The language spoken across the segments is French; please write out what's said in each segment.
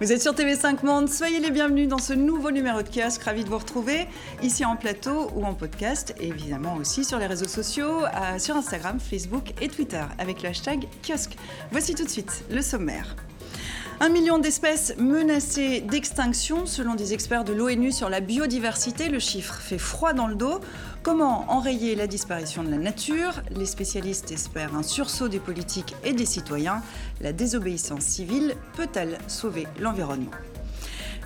Vous êtes sur TV5 Monde, soyez les bienvenus dans ce nouveau numéro de kiosque. Ravi de vous retrouver ici en plateau ou en podcast, et évidemment aussi sur les réseaux sociaux, euh, sur Instagram, Facebook et Twitter avec le hashtag kiosque. Voici tout de suite le sommaire. Un million d'espèces menacées d'extinction selon des experts de l'ONU sur la biodiversité. Le chiffre fait froid dans le dos. Comment enrayer la disparition de la nature? Les spécialistes espèrent un sursaut des politiques et des citoyens. La désobéissance civile peut-elle sauver l'environnement?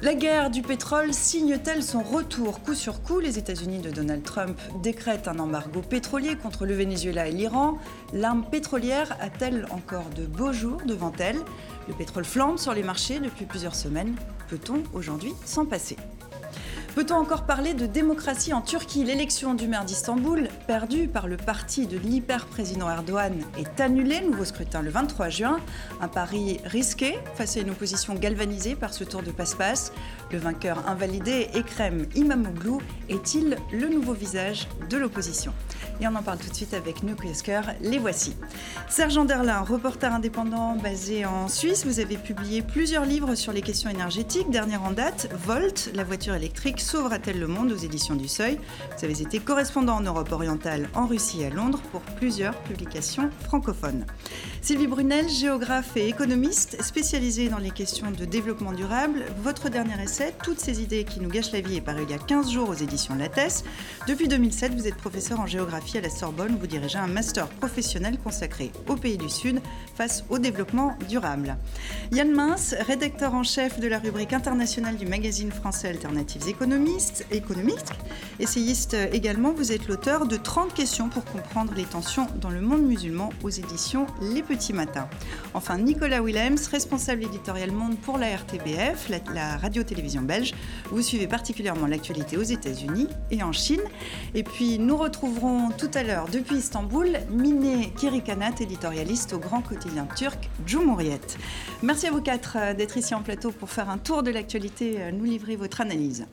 La guerre du pétrole signe-t-elle son retour coup sur coup? Les États-Unis de Donald Trump décrètent un embargo pétrolier contre le Venezuela et l'Iran. L'arme pétrolière a-t-elle encore de beaux jours devant elle? Le pétrole flambe sur les marchés depuis plusieurs semaines. Peut-on aujourd'hui s'en passer? Peut-on encore parler de démocratie en Turquie? L'élection du maire d'Istanbul, perdue par le parti de l'hyper-président Erdogan, est annulée. Nouveau scrutin le 23 juin. Un pari risqué face à une opposition galvanisée par ce tour de passe-passe. Le vainqueur invalidé, Ekrem Imamoglu, est-il le nouveau visage de l'opposition? Et on en parle tout de suite avec nous, Les voici. Sergent Derlin, reporter indépendant basé en Suisse, vous avez publié plusieurs livres sur les questions énergétiques. Dernière en date, Volt, la voiture électrique Sauvera-t-elle le monde aux éditions du Seuil? Vous avez été correspondant en Europe orientale, en Russie et à Londres pour plusieurs publications francophones. Sylvie Brunel, géographe et économiste spécialisée dans les questions de développement durable. Votre dernier essai, Toutes ces idées qui nous gâchent la vie, est paru il y a 15 jours aux éditions Lattès. Depuis 2007, vous êtes professeur en géographie à la Sorbonne. Vous dirigez un master professionnel consacré aux pays du Sud face au développement durable. Yann Mince, rédacteur en chef de la rubrique internationale du magazine français Alternatives économiques économiste, économiste, essayiste également, vous êtes l'auteur de 30 questions pour comprendre les tensions dans le monde musulman aux éditions Les Petits Matins. Enfin, Nicolas Willems, responsable éditorial monde pour la RTBF, la, radio-télévision belge. Vous suivez particulièrement l'actualité aux États-Unis et en Chine. Et puis, nous retrouverons tout à l'heure depuis Istanbul Miné Kirikanat, éditorialiste au grand quotidien turc Cumhuriyet. Merci à vous quatre euh, d'être ici en plateau pour faire un tour de l'actualité, euh, nous livrer votre analyse.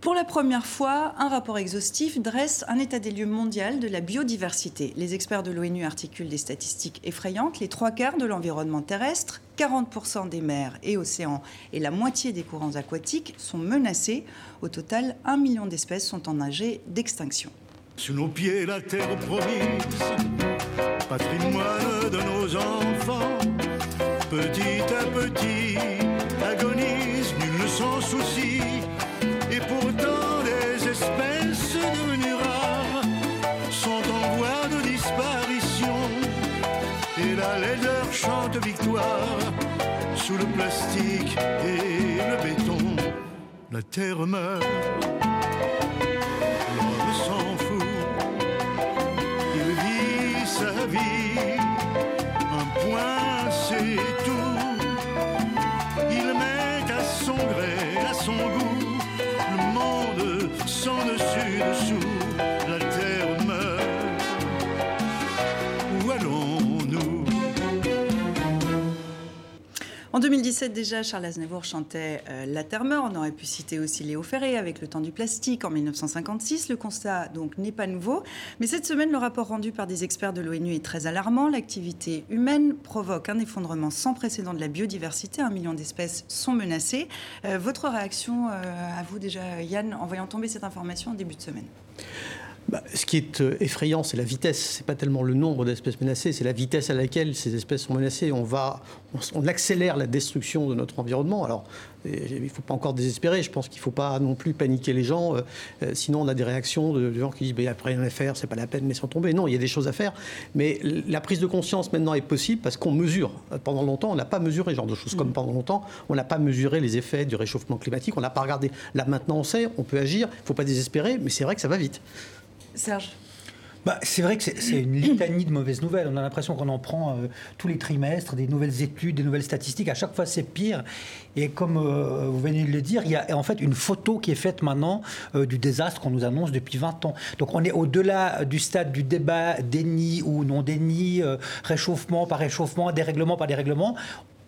Pour la première fois, un rapport exhaustif dresse un état des lieux mondial de la biodiversité. Les experts de l'ONU articulent des statistiques effrayantes. Les trois quarts de l'environnement terrestre, 40% des mers et océans et la moitié des courants aquatiques sont menacés. Au total, un million d'espèces sont en âge d'extinction. Sous nos pieds, la terre promise, patrimoine de nos enfants, petit à petit, agonise, nul sans souci et pourtant, les espèces devenues rares sont en voie de disparition. Et la laideur chante victoire sous le plastique et le béton. La terre meurt, l'homme s'en fout. Il vit sa vie, En 2017 déjà, Charles Aznavour chantait euh, La Terre meurt. On aurait pu citer aussi Léo Ferré avec Le temps du plastique en 1956. Le constat donc n'est pas nouveau. Mais cette semaine, le rapport rendu par des experts de l'ONU est très alarmant. L'activité humaine provoque un effondrement sans précédent de la biodiversité. Un million d'espèces sont menacées. Euh, votre réaction euh, à vous déjà, Yann, en voyant tomber cette information en début de semaine? Bah, ce qui est euh, effrayant, c'est la vitesse. C'est pas tellement le nombre d'espèces menacées, c'est la vitesse à laquelle ces espèces sont menacées. On va, on, accélère la destruction de notre environnement. Alors, il ne faut pas encore désespérer. Je pense qu'il ne faut pas non plus paniquer les gens. Euh, euh, sinon, on a des réactions de, gens qui disent "Il n'y a rien à faire, c'est pas la peine, mais sans tomber." Non, il y a des choses à faire. Mais la prise de conscience maintenant est possible parce qu'on mesure. Pendant longtemps, on n'a pas mesuré genre de choses. Comme mm. pendant longtemps, on n'a pas mesuré les effets du réchauffement climatique. On n'a pas regardé. Là, maintenant, on sait, on peut agir. Il ne faut pas désespérer, mais c'est vrai que ça va vite. Serge bah, c'est vrai que c'est une litanie de mauvaises nouvelles. On a l'impression qu'on en prend euh, tous les trimestres, des nouvelles études, des nouvelles statistiques. À chaque fois, c'est pire. Et comme euh, vous venez de le dire, il y a en fait une photo qui est faite maintenant euh, du désastre qu'on nous annonce depuis 20 ans. Donc on est au-delà du stade du débat déni ou non déni, réchauffement par réchauffement, dérèglement par dérèglement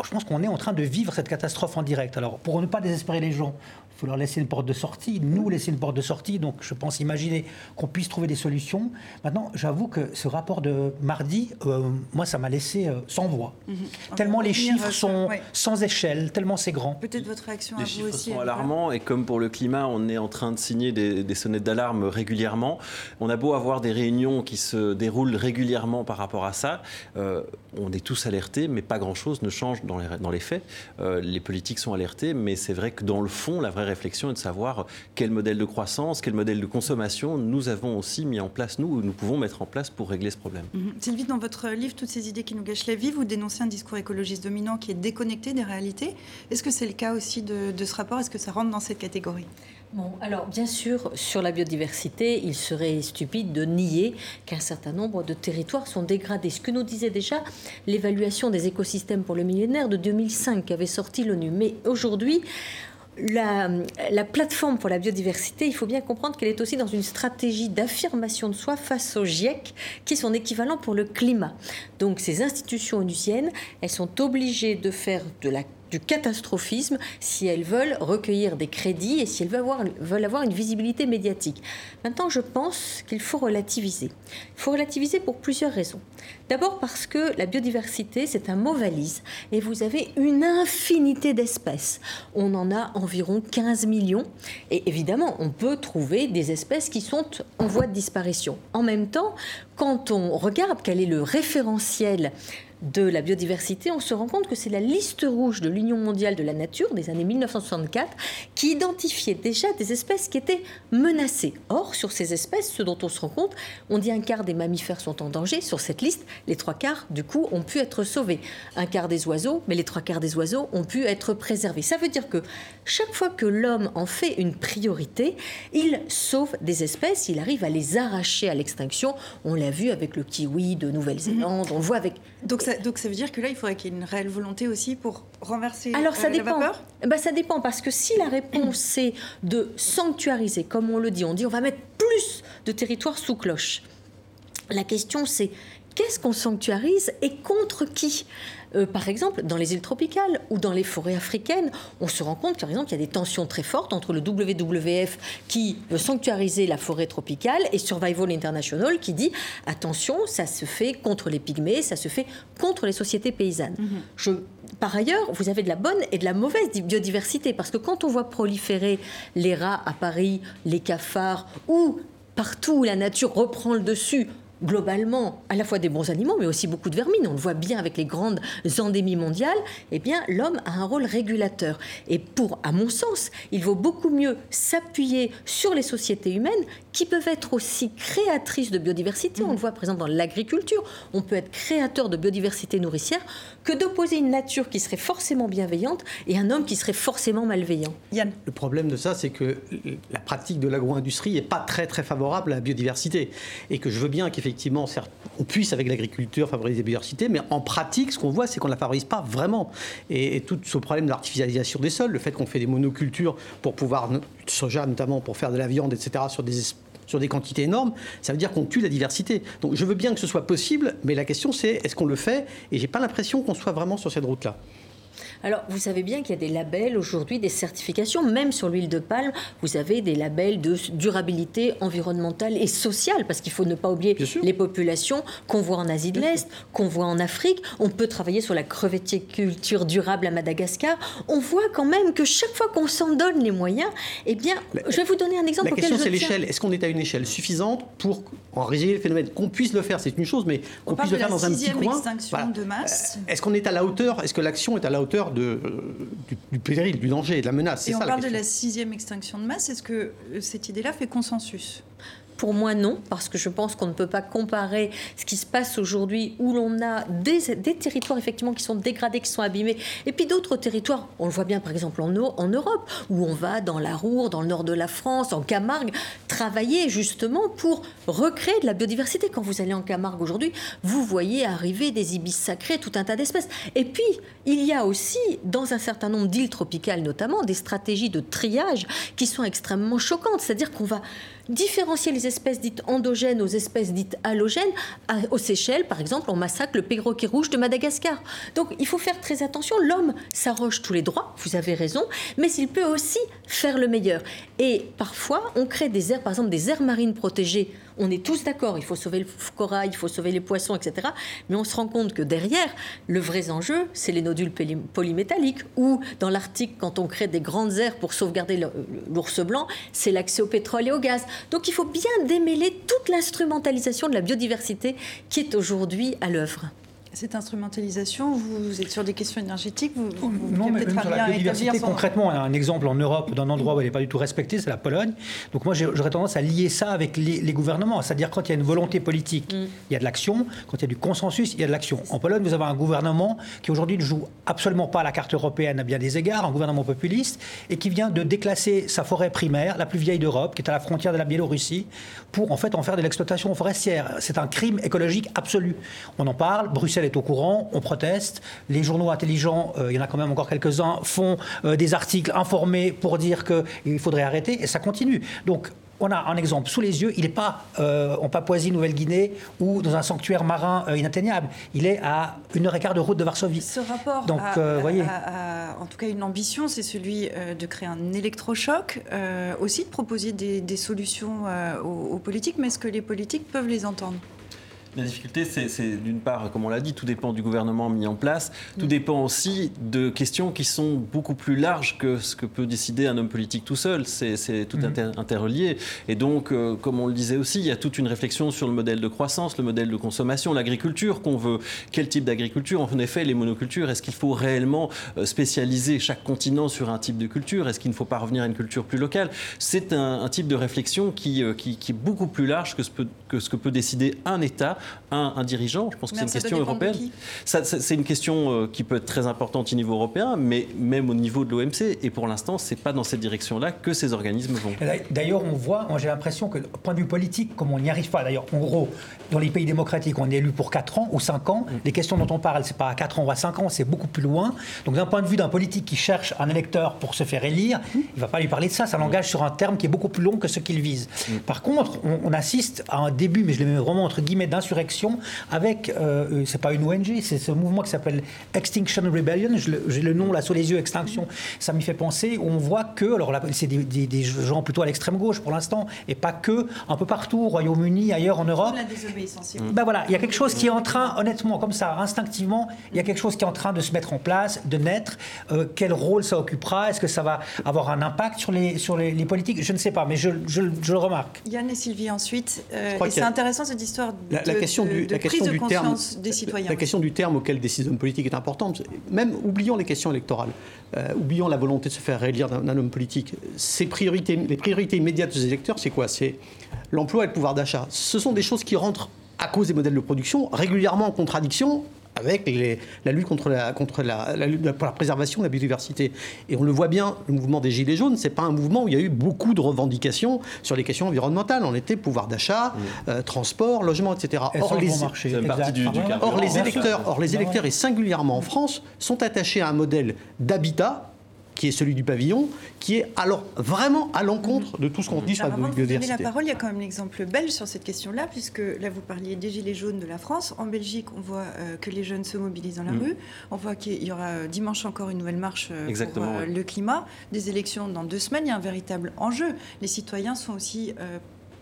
je pense qu'on est en train de vivre cette catastrophe en direct. Alors, pour ne pas désespérer les gens, faut leur laisser une porte de sortie, nous laisser une porte de sortie. Donc je pense imaginer qu'on puisse trouver des solutions. Maintenant, j'avoue que ce rapport de mardi, euh, moi, ça m'a laissé euh, sans voix. Mhm. Tellement les chiffres euh, sont ouais. sans échelle, tellement c'est grand. Peut-être votre réaction à Les vous chiffres aussi. sont Avocat. alarmants et comme pour le climat, on est en train de signer des, des sonnettes d'alarme régulièrement. On a beau avoir des réunions qui se déroulent régulièrement par rapport à ça, euh, on est tous alertés, mais pas grand-chose ne change dans les, dans les faits. Euh, les politiques sont alertés, mais c'est vrai que dans le fond, la vraie réflexion est de savoir quel modèle de croissance, quel modèle de consommation nous avons aussi mis en place, nous, ou nous pouvons mettre en place pour régler ce problème. Mhm. Sylvie, dans votre livre, Toutes ces idées qui nous gâchent la vie, vous dénoncez un discours écologiste dominant qui est déconnecté des réalités. Est-ce que c'est le cas aussi de, de ce rapport? Est-ce que ça rentre dans cette catégorie? Bon, alors bien sûr, sur la biodiversité, il serait stupide de nier qu'un certain nombre de territoires sont dégradés. Ce que nous disait déjà l'évaluation des écosystèmes pour le millénaire de 2005 qu'avait sorti l'ONU. Mais aujourd'hui, la, la, plateforme pour la biodiversité, il faut bien comprendre qu'elle est aussi dans une stratégie d'affirmation de soi face au GIEC, qui est son équivalent pour le climat. Donc ces institutions onusiennes, elles sont obligées de faire de la du catastrophisme si elles veulent recueillir des crédits et si elles veulent avoir, une visibilité médiatique. Maintenant, je pense qu'il faut relativiser. Il faut relativiser pour plusieurs raisons. D'abord parce que la biodiversité, c'est un mot valise et vous avez une infinité d'espèces. On en a environ 15 millions et évidemment, on peut trouver des espèces qui sont en voie de disparition. En même temps, quand on regarde quel est le référentiel de la biodiversité, on se rend compte que c'est la liste rouge de l'Union mondiale de la nature des années 1964 qui identifiait déjà des espèces qui étaient menacées. Or, sur ces espèces, ce dont on se rend compte, on dit un quart des mammifères sont en danger. Sur cette liste, les trois quarts, du coup, ont pu être sauvés. Un quart des oiseaux, mais les trois quarts des oiseaux ont pu être préservés. Ça veut dire que chaque fois que l'homme en fait une priorité, il sauve des espèces, il arrive à les arracher à l'extinction. On l'a vu avec le kiwi de Nouvelle-Zélande, on le voit avec... Donc ça, donc ça veut dire que là, il faudrait qu'il y ait une réelle volonté aussi pour renverser Alors ça euh, dépend. la vapeur? Ben, ça dépend parce que si la réponse c'est de sanctuariser, comme on le dit, on dit on va mettre plus de territoires sous cloche. La question c'est qu'est-ce qu'on sanctuarise et contre qui? Euh, par exemple, dans les îles tropicales ou dans les forêts africaines, on se rend compte, par exemple, qu'il y a des tensions très fortes entre le WWF qui veut sanctuariser la forêt tropicale et Survival International qui dit attention, ça se fait contre les pygmées, ça se fait contre les sociétés paysannes. Mm -hmm. Je, par ailleurs, vous avez de la bonne et de la mauvaise biodiversité parce que quand on voit proliférer les rats à Paris, les cafards ou partout où la nature reprend le dessus, globalement à la fois des bons animaux, mais aussi beaucoup de vermines. On le voit bien avec les grandes endémies mondiales. Eh bien, l'homme a un rôle régulateur. Et pour, à mon sens, il vaut beaucoup mieux s'appuyer sur les sociétés humaines qui peuvent être aussi créatrices de biodiversité. On le voit, par exemple, dans l'agriculture. On peut être créateur de biodiversité nourricière que d'opposer une nature qui serait forcément bienveillante et un homme qui serait forcément malveillant. Yann. Le problème de ça, c'est que la pratique de l'agro-industrie n'est pas très, très favorable à la biodiversité. Et que je veux bien qu'effectivement, effectivement, certes, on puisse avec l'agriculture favoriser la biodiversité, mais en pratique, ce qu'on voit, c'est qu'on ne la favorise pas vraiment. Et, tout ce problème de l'artificialisation des sols, le fait qu'on fait des monocultures pour pouvoir, soja notamment, pour faire de la viande, etc., sur des sur des quantités énormes, ça veut dire qu'on tue la diversité. Donc je veux bien que ce soit possible, mais la question c'est est-ce qu'on le fait? Et j'ai pas l'impression qu'on soit vraiment sur cette route-là. Alors, vous savez bien qu'il y a des labels aujourd'hui, des certifications, même sur l'huile de palme, vous avez des labels de durabilité environnementale et sociale, parce qu'il faut ne pas oublier les populations qu'on voit en Asie de l'Est, qu'on voit en Afrique. On peut travailler sur la crevetticulture durable à Madagascar. On voit quand même que chaque fois qu'on s'en donne les moyens, eh bien, la, je vais vous donner un exemple. La question, c'est l'échelle. Est-ce qu'on est à une échelle suffisante pour en régler le phénomène? Qu'on puisse le faire, c'est une chose, mais qu'on puisse le faire dans un petit coin. Voilà. De masse. Est-ce qu'on est à la hauteur? Est-ce que l'action est à la hauteur de, euh, du, du, péril, du danger, de la menace. Et on ça, parle de la sixième extinction de masse. Est-ce que cette idée-là fait consensus? Pour moi, non, parce que je pense qu'on ne peut pas comparer ce qui se passe aujourd'hui où l'on a des, territoires effectivement qui sont dégradés, qui sont abîmés, et puis d'autres territoires, on le voit bien par exemple en, en, Europe, où on va dans la Roure, dans le nord de la France, en Camargue, travailler justement pour recréer de la biodiversité. Quand vous allez en Camargue aujourd'hui, vous voyez arriver des ibis sacrés, tout un tas d'espèces. Et puis, il y a aussi, dans un certain nombre d'îles tropicales notamment, des stratégies de triage qui sont extrêmement choquantes, c'est-à-dire qu'on va différencier les espèces dites endogènes aux espèces dites halogènes. Aux Seychelles, par exemple, on massacre le perroquet rouge de Madagascar. Donc il faut faire très attention. L'homme s'arroge tous les droits, vous avez raison, mais il peut aussi faire le meilleur. Et parfois, on crée des aires, par exemple des aires marines protégées. On est tous d'accord, il faut sauver le corail, il faut sauver les poissons, etc. Mais on se rend compte que derrière, le vrai enjeu, c'est les nodules poly- polymétalliques. Ou dans l'Arctique, quand on crée des grandes aires pour sauvegarder l'ours blanc, c'est l'accès au pétrole et au gaz. Donc il faut bien démêler toute l'instrumentalisation de la biodiversité qui est aujourd'hui à l'œuvre. Cette instrumentalisation, vous êtes sur des questions énergétiques, vous, vous Non, mais même sur la biodiversité, son- concrètement, on a un exemple en Europe d'un endroit où elle n'est pas du tout respectée, c'est la Pologne. Donc moi, j'aurais tendance à lier ça avec les, les gouvernements. C'est-à-dire quand il y a une volonté politique, Mm. il y a de l'action. Quand il y a du consensus, il y a de l'action. En Pologne, vous avez un gouvernement qui aujourd'hui ne joue absolument pas la carte européenne à bien des égards, un gouvernement populiste, et qui vient de déclasser sa forêt primaire, la plus vieille d'Europe, qui est à la frontière de la Biélorussie, pour en fait en faire de l'exploitation forestière. C'est un crime écologique absolu. On en parle, Bruxelles est au courant, on proteste, les journaux intelligents, euh, il y en a quand même encore quelques-uns, font euh, des articles informés pour dire qu'il faudrait arrêter, et ça continue. Donc on a un exemple sous les yeux, il n'est pas euh, en Papouasie, Nouvelle-Guinée ou dans un sanctuaire marin euh, inatteignable. Il est à une heure et quart de route de Varsovie. Ce rapport Donc, a, euh, voyez. a- a- en tout cas une ambition, c'est celui de créer un électrochoc, aussi de proposer des, des solutions aux, aux politiques, mais est-ce que les politiques peuvent les entendre? La difficulté, c'est d'une part, comme on l'a dit, tout dépend du gouvernement mis en place. Tout dépend aussi de questions qui sont beaucoup plus larges que ce que peut décider un homme politique tout seul. C'est tout inter- interrelié. Et donc, euh, comme on le disait aussi, il y a toute une réflexion sur le modèle de croissance, le modèle de consommation, l'agriculture qu'on veut. Quel type d'agriculture? En effet, les monocultures, est-ce qu'il faut réellement euh, spécialiser chaque continent sur un type de culture? Est-ce qu'il ne faut pas revenir à une culture plus locale? C'est un, un type de réflexion qui, euh, qui, qui est beaucoup plus large que ce, peut- que ce que peut décider un État, un, un dirigeant. Je pense que c'est une question européenne. c'est une question qui peut être très importante au niveau européen, mais même au niveau de l'OMC. Et pour l'instant, c'est pas dans cette direction-là que ces organismes vont. D'ailleurs, on voit, moi j'ai l'impression que, au point de vue politique, comme on n'y arrive pas, d'ailleurs, en gros, dans les pays démocratiques, on est élu pour 4 ans ou 5 ans. Les questions dont on parle, c'est pas à 4 ans ou à 5 ans, c'est beaucoup plus loin. Donc, d'un point de vue d'un politique qui cherche un électeur pour se faire élire, il va pas lui parler de ça. Ça l'engage sur un terme qui est beaucoup plus long que ce qu'il vise. Par contre, on, on assiste à un début, mais je le mets vraiment entre guillemets, d'insurrection avec, euh, euh, c'est pas une ONG, c'est ce mouvement qui s'appelle Extinction Rebellion. J'ai le nom là sous les yeux, Extinction. Ça m'y fait penser. où On voit que, alors là, c'est des, des- des gens plutôt à l'extrême gauche pour l'instant, et pas que, un peu partout, au Royaume-Uni, ailleurs en Europe. La désobéissance. Ben voilà, il y a quelque chose qui est en train, honnêtement, comme ça, instinctivement, il y a quelque chose qui est en train de se mettre en place, de naître. Euh, quel rôle ça occupera? Est-ce que ça va avoir un impact sur les, sur les, les politiques? Je ne sais pas, mais je, je- je le remarque. Yann et Sylvie ensuite. Euh, c'est intéressant cette histoire de, La, la question de- du, de la question de du terme, des citoyens. la question du terme auquel décide l'homme politique est importante. Même oublions les questions électorales, euh, oublions la volonté de se faire réélire d'un d'un homme politique. Ses priorités, les priorités immédiates des électeurs, c'est quoi? C'est l'emploi et le pouvoir d'achat. Ce sont des choses qui rentrent à cause des modèles de production régulièrement en contradiction avec les- la lutte contre la, contre la, la lutte pour la préservation de la biodiversité. Et on le voit bien, le mouvement des Gilets jaunes, c'est pas un mouvement où il y a eu beaucoup de revendications sur les questions environnementales. On était pouvoir d'achat, euh, transport, logement, etc. Elles Or, les, bon marché. du- du. Or, les électeurs, or, les électeurs, et singulièrement en France, sont attachés à un modèle d'habitat qui est celui du pavillon, qui est alors vraiment à l'encontre de tout ce qu'on dit sur la avant de vous donner la biodiversité. parole, il y a quand même l'exemple belge sur cette question-là, puisque là, vous parliez des Gilets jaunes de la France. En Belgique, on voit euh, que les jeunes se mobilisent dans la Mm. rue. On voit qu'il y aura euh, dimanche encore une nouvelle marche euh, pour le climat. Des élections dans deux semaines, il y a un véritable enjeu. Les citoyens sont aussi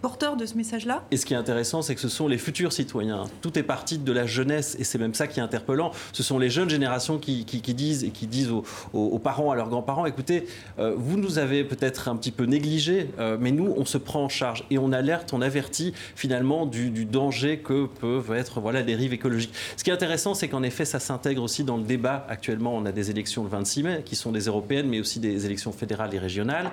porteurs de ce message-là? Et ce qui est intéressant, c'est que ce sont les futurs citoyens. Tout est parti de la jeunesse, et c'est même ça qui est interpellant. Ce sont les jeunes générations qui, disent et qui disent aux, parents, à leurs grands-parents, écoutez, euh, vous nous avez peut-être un petit peu négligés, euh, mais nous, on se prend en charge et on alerte, on avertit finalement du, danger que peuvent être voilà, les dérives écologiques. Ce qui est intéressant, c'est qu'en effet, ça s'intègre aussi dans le débat. Actuellement, on a des élections le 26 mai, qui sont des européennes, mais aussi des élections fédérales et régionales.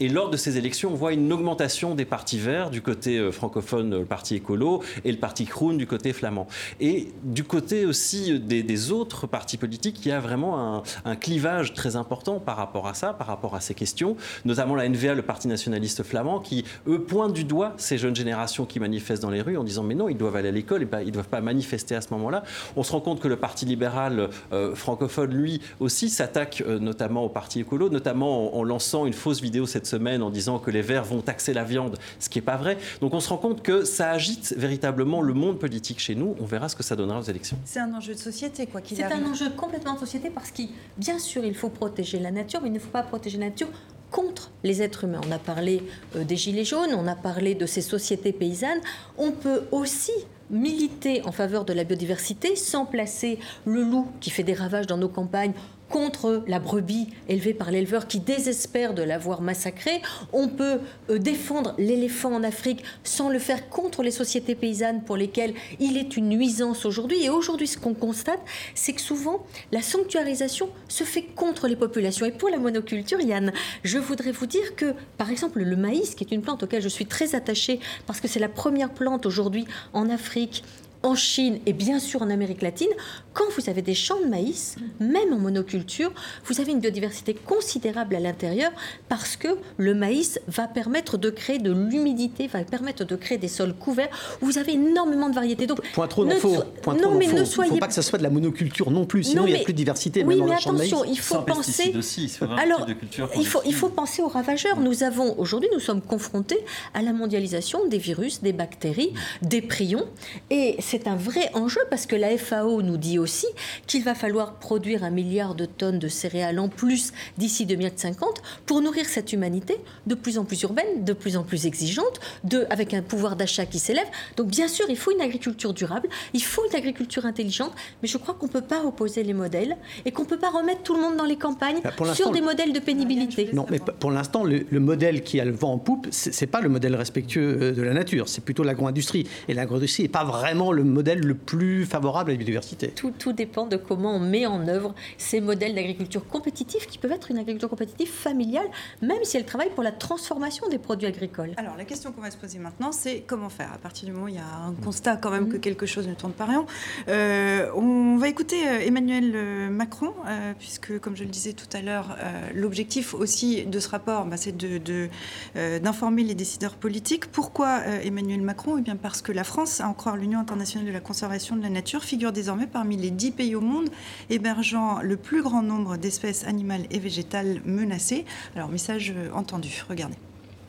Et lors de ces élections, on voit une augmentation des partis verts du côté euh, francophone, euh, le parti écolo, et le parti Kroon du côté flamand. Et du côté aussi euh, des, autres partis politiques, il y a vraiment un, clivage très important par rapport à ça, par rapport à ces questions, notamment la NVA, le parti nationaliste flamand, qui, eux, pointent du doigt ces jeunes générations qui manifestent dans les rues en disant mais non, ils doivent aller à l'école et pas, ils ne doivent pas manifester à ce moment-là. On se rend compte que le parti libéral francophone, lui aussi, s'attaque notamment au parti écolo, notamment en, en lançant une fausse vidéo cette semaine en disant que les Verts vont taxer la viande, ce qui n'est pas vrai. Donc on se rend compte que ça agite véritablement le monde politique chez nous. On verra ce que ça donnera aux élections. C'est un enjeu de société, quoi qu'il C'est arrive. un enjeu complètement de société parce qu'il, bien sûr, il faut protéger la nature, mais il ne faut pas protéger la nature contre les êtres humains. On a parlé euh, des gilets jaunes, on a parlé de ces sociétés paysannes. On peut aussi militer en faveur de la biodiversité sans placer le loup qui fait des ravages dans nos campagnes contre la brebis élevée par l'éleveur qui désespère de l'avoir massacrée. On peut euh, défendre l'éléphant en Afrique sans le faire contre les sociétés paysannes pour lesquelles il est une nuisance aujourd'hui. Et aujourd'hui, ce qu'on constate, c'est que souvent, la sanctuarisation se fait contre les populations. Et pour la monoculture, Yann, je voudrais vous dire que, par exemple, le maïs, qui est une plante auquel je suis très attachée, parce que c'est la première plante aujourd'hui en Afrique, en Chine et bien sûr en Amérique latine, quand vous avez des champs de maïs, même en monoculture, vous avez une biodiversité considérable à l'intérieur parce que le maïs va permettre de créer de l'humidité, va permettre de créer des sols couverts où vous avez énormément de variétés. Donc, Point trop, non, so- Point non, trop, non, mais faux. ne Il ne soyez faut pas que ça soit de la monoculture non plus, sinon Non, il n'y a plus de diversité, oui, même dans mais le champ de maïs. attention, il faut Sans penser. aussi, faut Alors, type de culture il faut, il faut penser aux ravageurs. Nous avons aujourd'hui, nous sommes confrontés à la mondialisation des virus, des bactéries, des prions, et c'est un vrai enjeu parce que la FAO nous dit aussi qu'il va falloir produire un milliard de tonnes de céréales en plus d'ici 2050 pour nourrir cette humanité de plus en plus urbaine, de plus en plus exigeante, de, avec un pouvoir d'achat qui s'élève. Donc bien sûr, il faut une agriculture durable, il faut une agriculture intelligente, mais je crois qu'on ne peut pas opposer les modèles et qu'on ne peut pas remettre tout le monde dans les campagnes Bah, pour sur des le- modèles de pénibilité. Non, mais pour l'instant, le, le modèle qui a le vent en poupe, c'est c'est pas le modèle respectueux euh, de la nature, c'est plutôt l'agro-industrie. Et l'agro-industrie n'est pas vraiment le modèle le plus favorable à la biodiversité. Tout, tout dépend de comment on met en œuvre ces modèles d'agriculture compétitive qui peuvent être une agriculture compétitive familiale, même si elle travaille pour la transformation des produits agricoles. Alors la question qu'on va se poser maintenant, c'est comment faire? À partir du moment où il y a un constat quand même que quelque chose ne tourne pas rien. Euh, on va écouter euh, Emmanuel euh, Macron, euh, puisque comme je le disais tout à l'heure, euh, l'objectif aussi de ce rapport, bah, c'est de- de, euh, d'informer les décideurs politiques. Pourquoi euh, Emmanuel Macron? Eh bien parce que la France, à en croire l'Union internationale de la conservation de la nature, figure désormais parmi les dix pays au monde hébergeant le plus grand nombre d'espèces animales et végétales menacées. Alors message euh, entendu, regardez.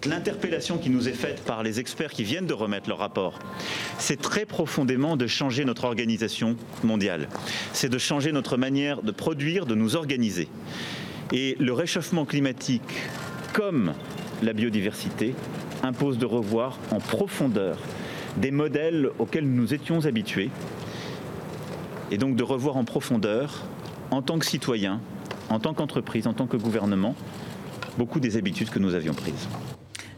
L'interpellation qui nous est faite par les experts qui viennent de remettre leur rapport, c'est très profondément de changer notre organisation mondiale. C'est de changer notre manière de produire, de nous organiser. Et le réchauffement climatique, comme la biodiversité, impose de revoir en profondeur des modèles auxquels nous étions habitués. Et donc de revoir en profondeur, en tant que citoyen, en tant qu'entreprise, en tant que gouvernement, beaucoup des habitudes que nous avions prises.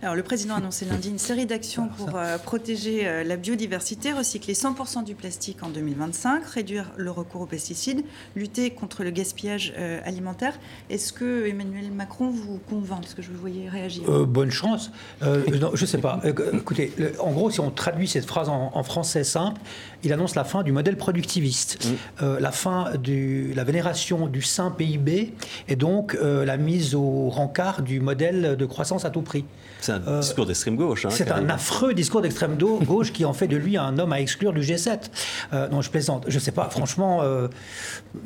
Alors, le président a annoncé lundi une série d'actions pour euh, protéger euh, la biodiversité, recycler 100% du plastique en 2025, réduire le recours aux pesticides, lutter contre le gaspillage euh, alimentaire. Est-ce que Emmanuel Macron vous convainc? Parce que je vous voyais réagir? Bonne chance. Non, je sais pas. Écoutez, en gros, si on traduit cette phrase en français simple, il annonce la fin du modèle productiviste, Euh, la fin de la vénération du saint PIB et donc euh, la mise au rencard du modèle de croissance à tout prix. C'est un discours d'extrême gauche. hein, C'est un affreux discours d'extrême gauche qui en fait de lui un homme à exclure du G7. Euh, non, je plaisante. Je sais pas. Franchement, euh,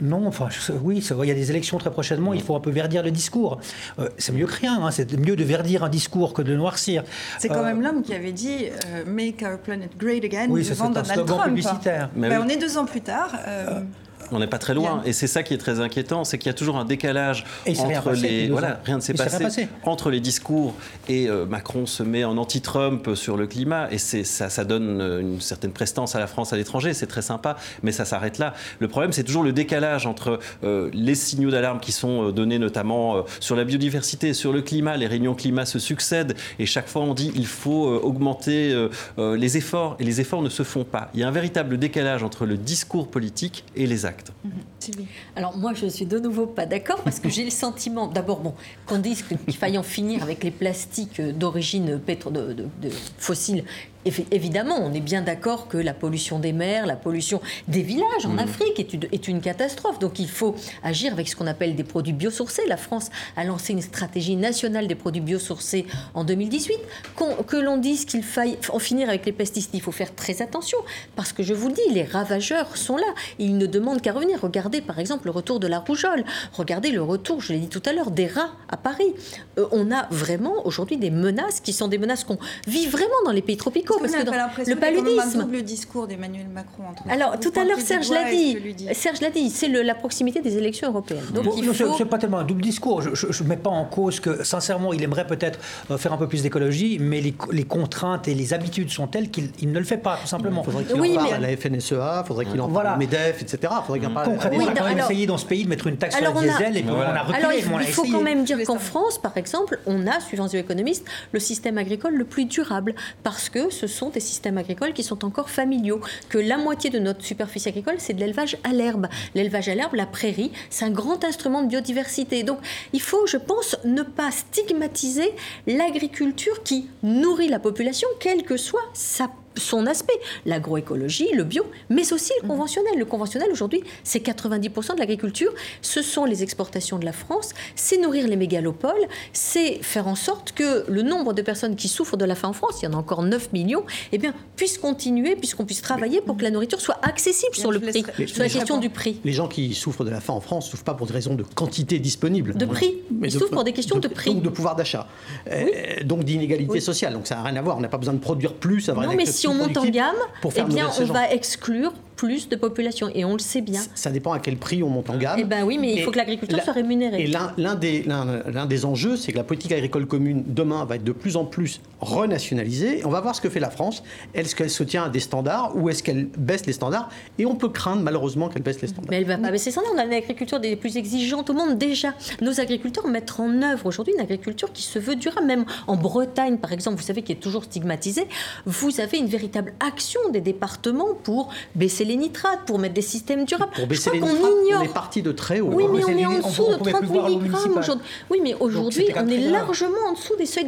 non. Enfin, je- oui, il y a des élections très prochainement. Il faut un peu verdir le discours. Euh, c'est mieux que rien. hein. C'est mieux de verdir un discours que de le noircir. C'est quand Euh, même l'homme qui avait dit euh, Make our planet great again Oui, devant Donald Trump. Publicitaire. Mais Ben, oui. On est deux ans plus tard. euh, On n'est pas très loin. Et c'est ça qui est très inquiétant, c'est qu'il y a toujours un décalage entre les voilà, rien ne s'est passé, entre les discours et euh, Macron se met en anti-Trump sur le climat et c'est ça, ça donne euh, une certaine prestance à la France à l'étranger. C'est très sympa, mais ça s'arrête là. Le problème, c'est toujours le décalage entre euh, les signaux d'alarme qui sont donnés notamment euh, sur la biodiversité, sur le climat. Les réunions climat se succèdent et chaque fois on dit il faut augmenter les efforts et les efforts ne se font pas. Il y a un véritable décalage entre le discours politique et les actes. Sylvie. Alors moi, je suis de nouveau pas d'accord parce que j'ai le sentiment, d'abord, bon, qu'on dise qu'il faille en finir avec les plastiques d'origine pétro, de, de- de fossile évidemment, on est bien d'accord que la pollution des mers, la pollution des villages en Mmh. Afrique est une, est une catastrophe. Donc il faut agir avec ce qu'on appelle des produits biosourcés. La France a lancé une stratégie nationale des produits biosourcés en 2018. Qu'on- que l'on dise qu'il faille en finir avec les pesticides, il faut faire très attention parce que je vous le dis, les ravageurs sont là. Ils ne demandent qu'à revenir. Regardez par exemple le retour de la rougeole. Regardez le retour, je l'ai dit tout à l'heure, des rats à Paris. Euh, on a vraiment aujourd'hui des menaces qui sont des menaces qu'on vit vraiment dans les pays tropicaux. Que Parce que n'avez dans le paludisme. double discours d'Emmanuel Macron entre Alors, tout à l'heure, Serge l'a dit. que. Serge l'a dit, c'est la proximité des élections européennes. Donc, Bon, faut... c'est- pas tellement un double discours. Je ne mets pas en cause que, sincèrement, il aimerait peut-être euh, faire un peu plus d'écologie, mais les, co- les contraintes et les habitudes sont telles qu'il il ne le fait pas, tout simplement. Il faudrait qu'il Oui, en parle mais- à la FNSEA, il faudrait qu'il en Voilà. parle au MEDEF, etc. Il faudrait qu'il en parle à- Concrètement, Oui, on a quand même essayé dans ce pays de mettre une taxe sur le diesel et puis on a reculé, il, faut quand même dire qu'en France, par exemple, on a, suivant The Economist, le système agricole le plus durable parce que ce sont des systèmes agricoles qui sont encore familiaux. Que la moitié de notre superficie agricole, c'est de l'élevage à l'herbe. L'élevage à l'herbe, la prairie, c'est un grand instrument de biodiversité. Donc, il faut, je pense, ne pas stigmatiser l'agriculture qui nourrit la population, quelle que soit sa son aspect, l'agroécologie, le bio, mais aussi le conventionnel. Le conventionnel, aujourd'hui, c'est 90% de l'agriculture. Ce sont les exportations de la France, c'est nourrir les mégalopoles, c'est faire en sorte que le nombre de personnes qui souffrent de la faim en France, il y en a encore 9 millions, eh bien, puisse continuer, puisqu'on puisse travailler pour que la nourriture soit accessible Bien, sur le prix, sur la question du prix. Les gens qui souffrent de la faim en France ne souffrent pas pour des raisons de quantité disponible. De prix. Mais Ils souffrent pour des questions de prix. Donc de pouvoir d'achat. Euh, donc d'inégalité Oui. sociale. Donc ça n'a rien à voir. On n'a pas besoin de produire plus. une mais activité si on monte en gamme, eh bien, on va exclure plus de population, et on le sait bien. Ça dépend à quel prix on monte en gamme. Eh ben oui, mais il Et faut que l'agriculture la- soit rémunérée. Et l'un des, des enjeux, c'est que la politique agricole commune, demain, va être de plus en plus renationalisée. On va voir ce que fait la France. Est-ce qu'elle se tient à des standards ou est-ce qu'elle baisse les standards? Et on peut craindre, malheureusement, qu'elle baisse les standards. Mais elle va pas baisser nom. On a une agriculture des plus exigeantes au monde déjà. Nos agriculteurs mettent en œuvre aujourd'hui une agriculture qui se veut durable. Même en Bretagne, par exemple, vous savez, qui est toujours stigmatisée, vous avez une véritable action des départements pour baisser les nitrates, pour mettre des systèmes durables. Pour Je baisser crois les qu'on nitrates, on ignore. est parti de très haut. Oui, mais on est en dessous de pouvait 30 plus boire à l'eau mg aujourd'hui. Oui, mais aujourd'hui, on est largement en dessous des seuils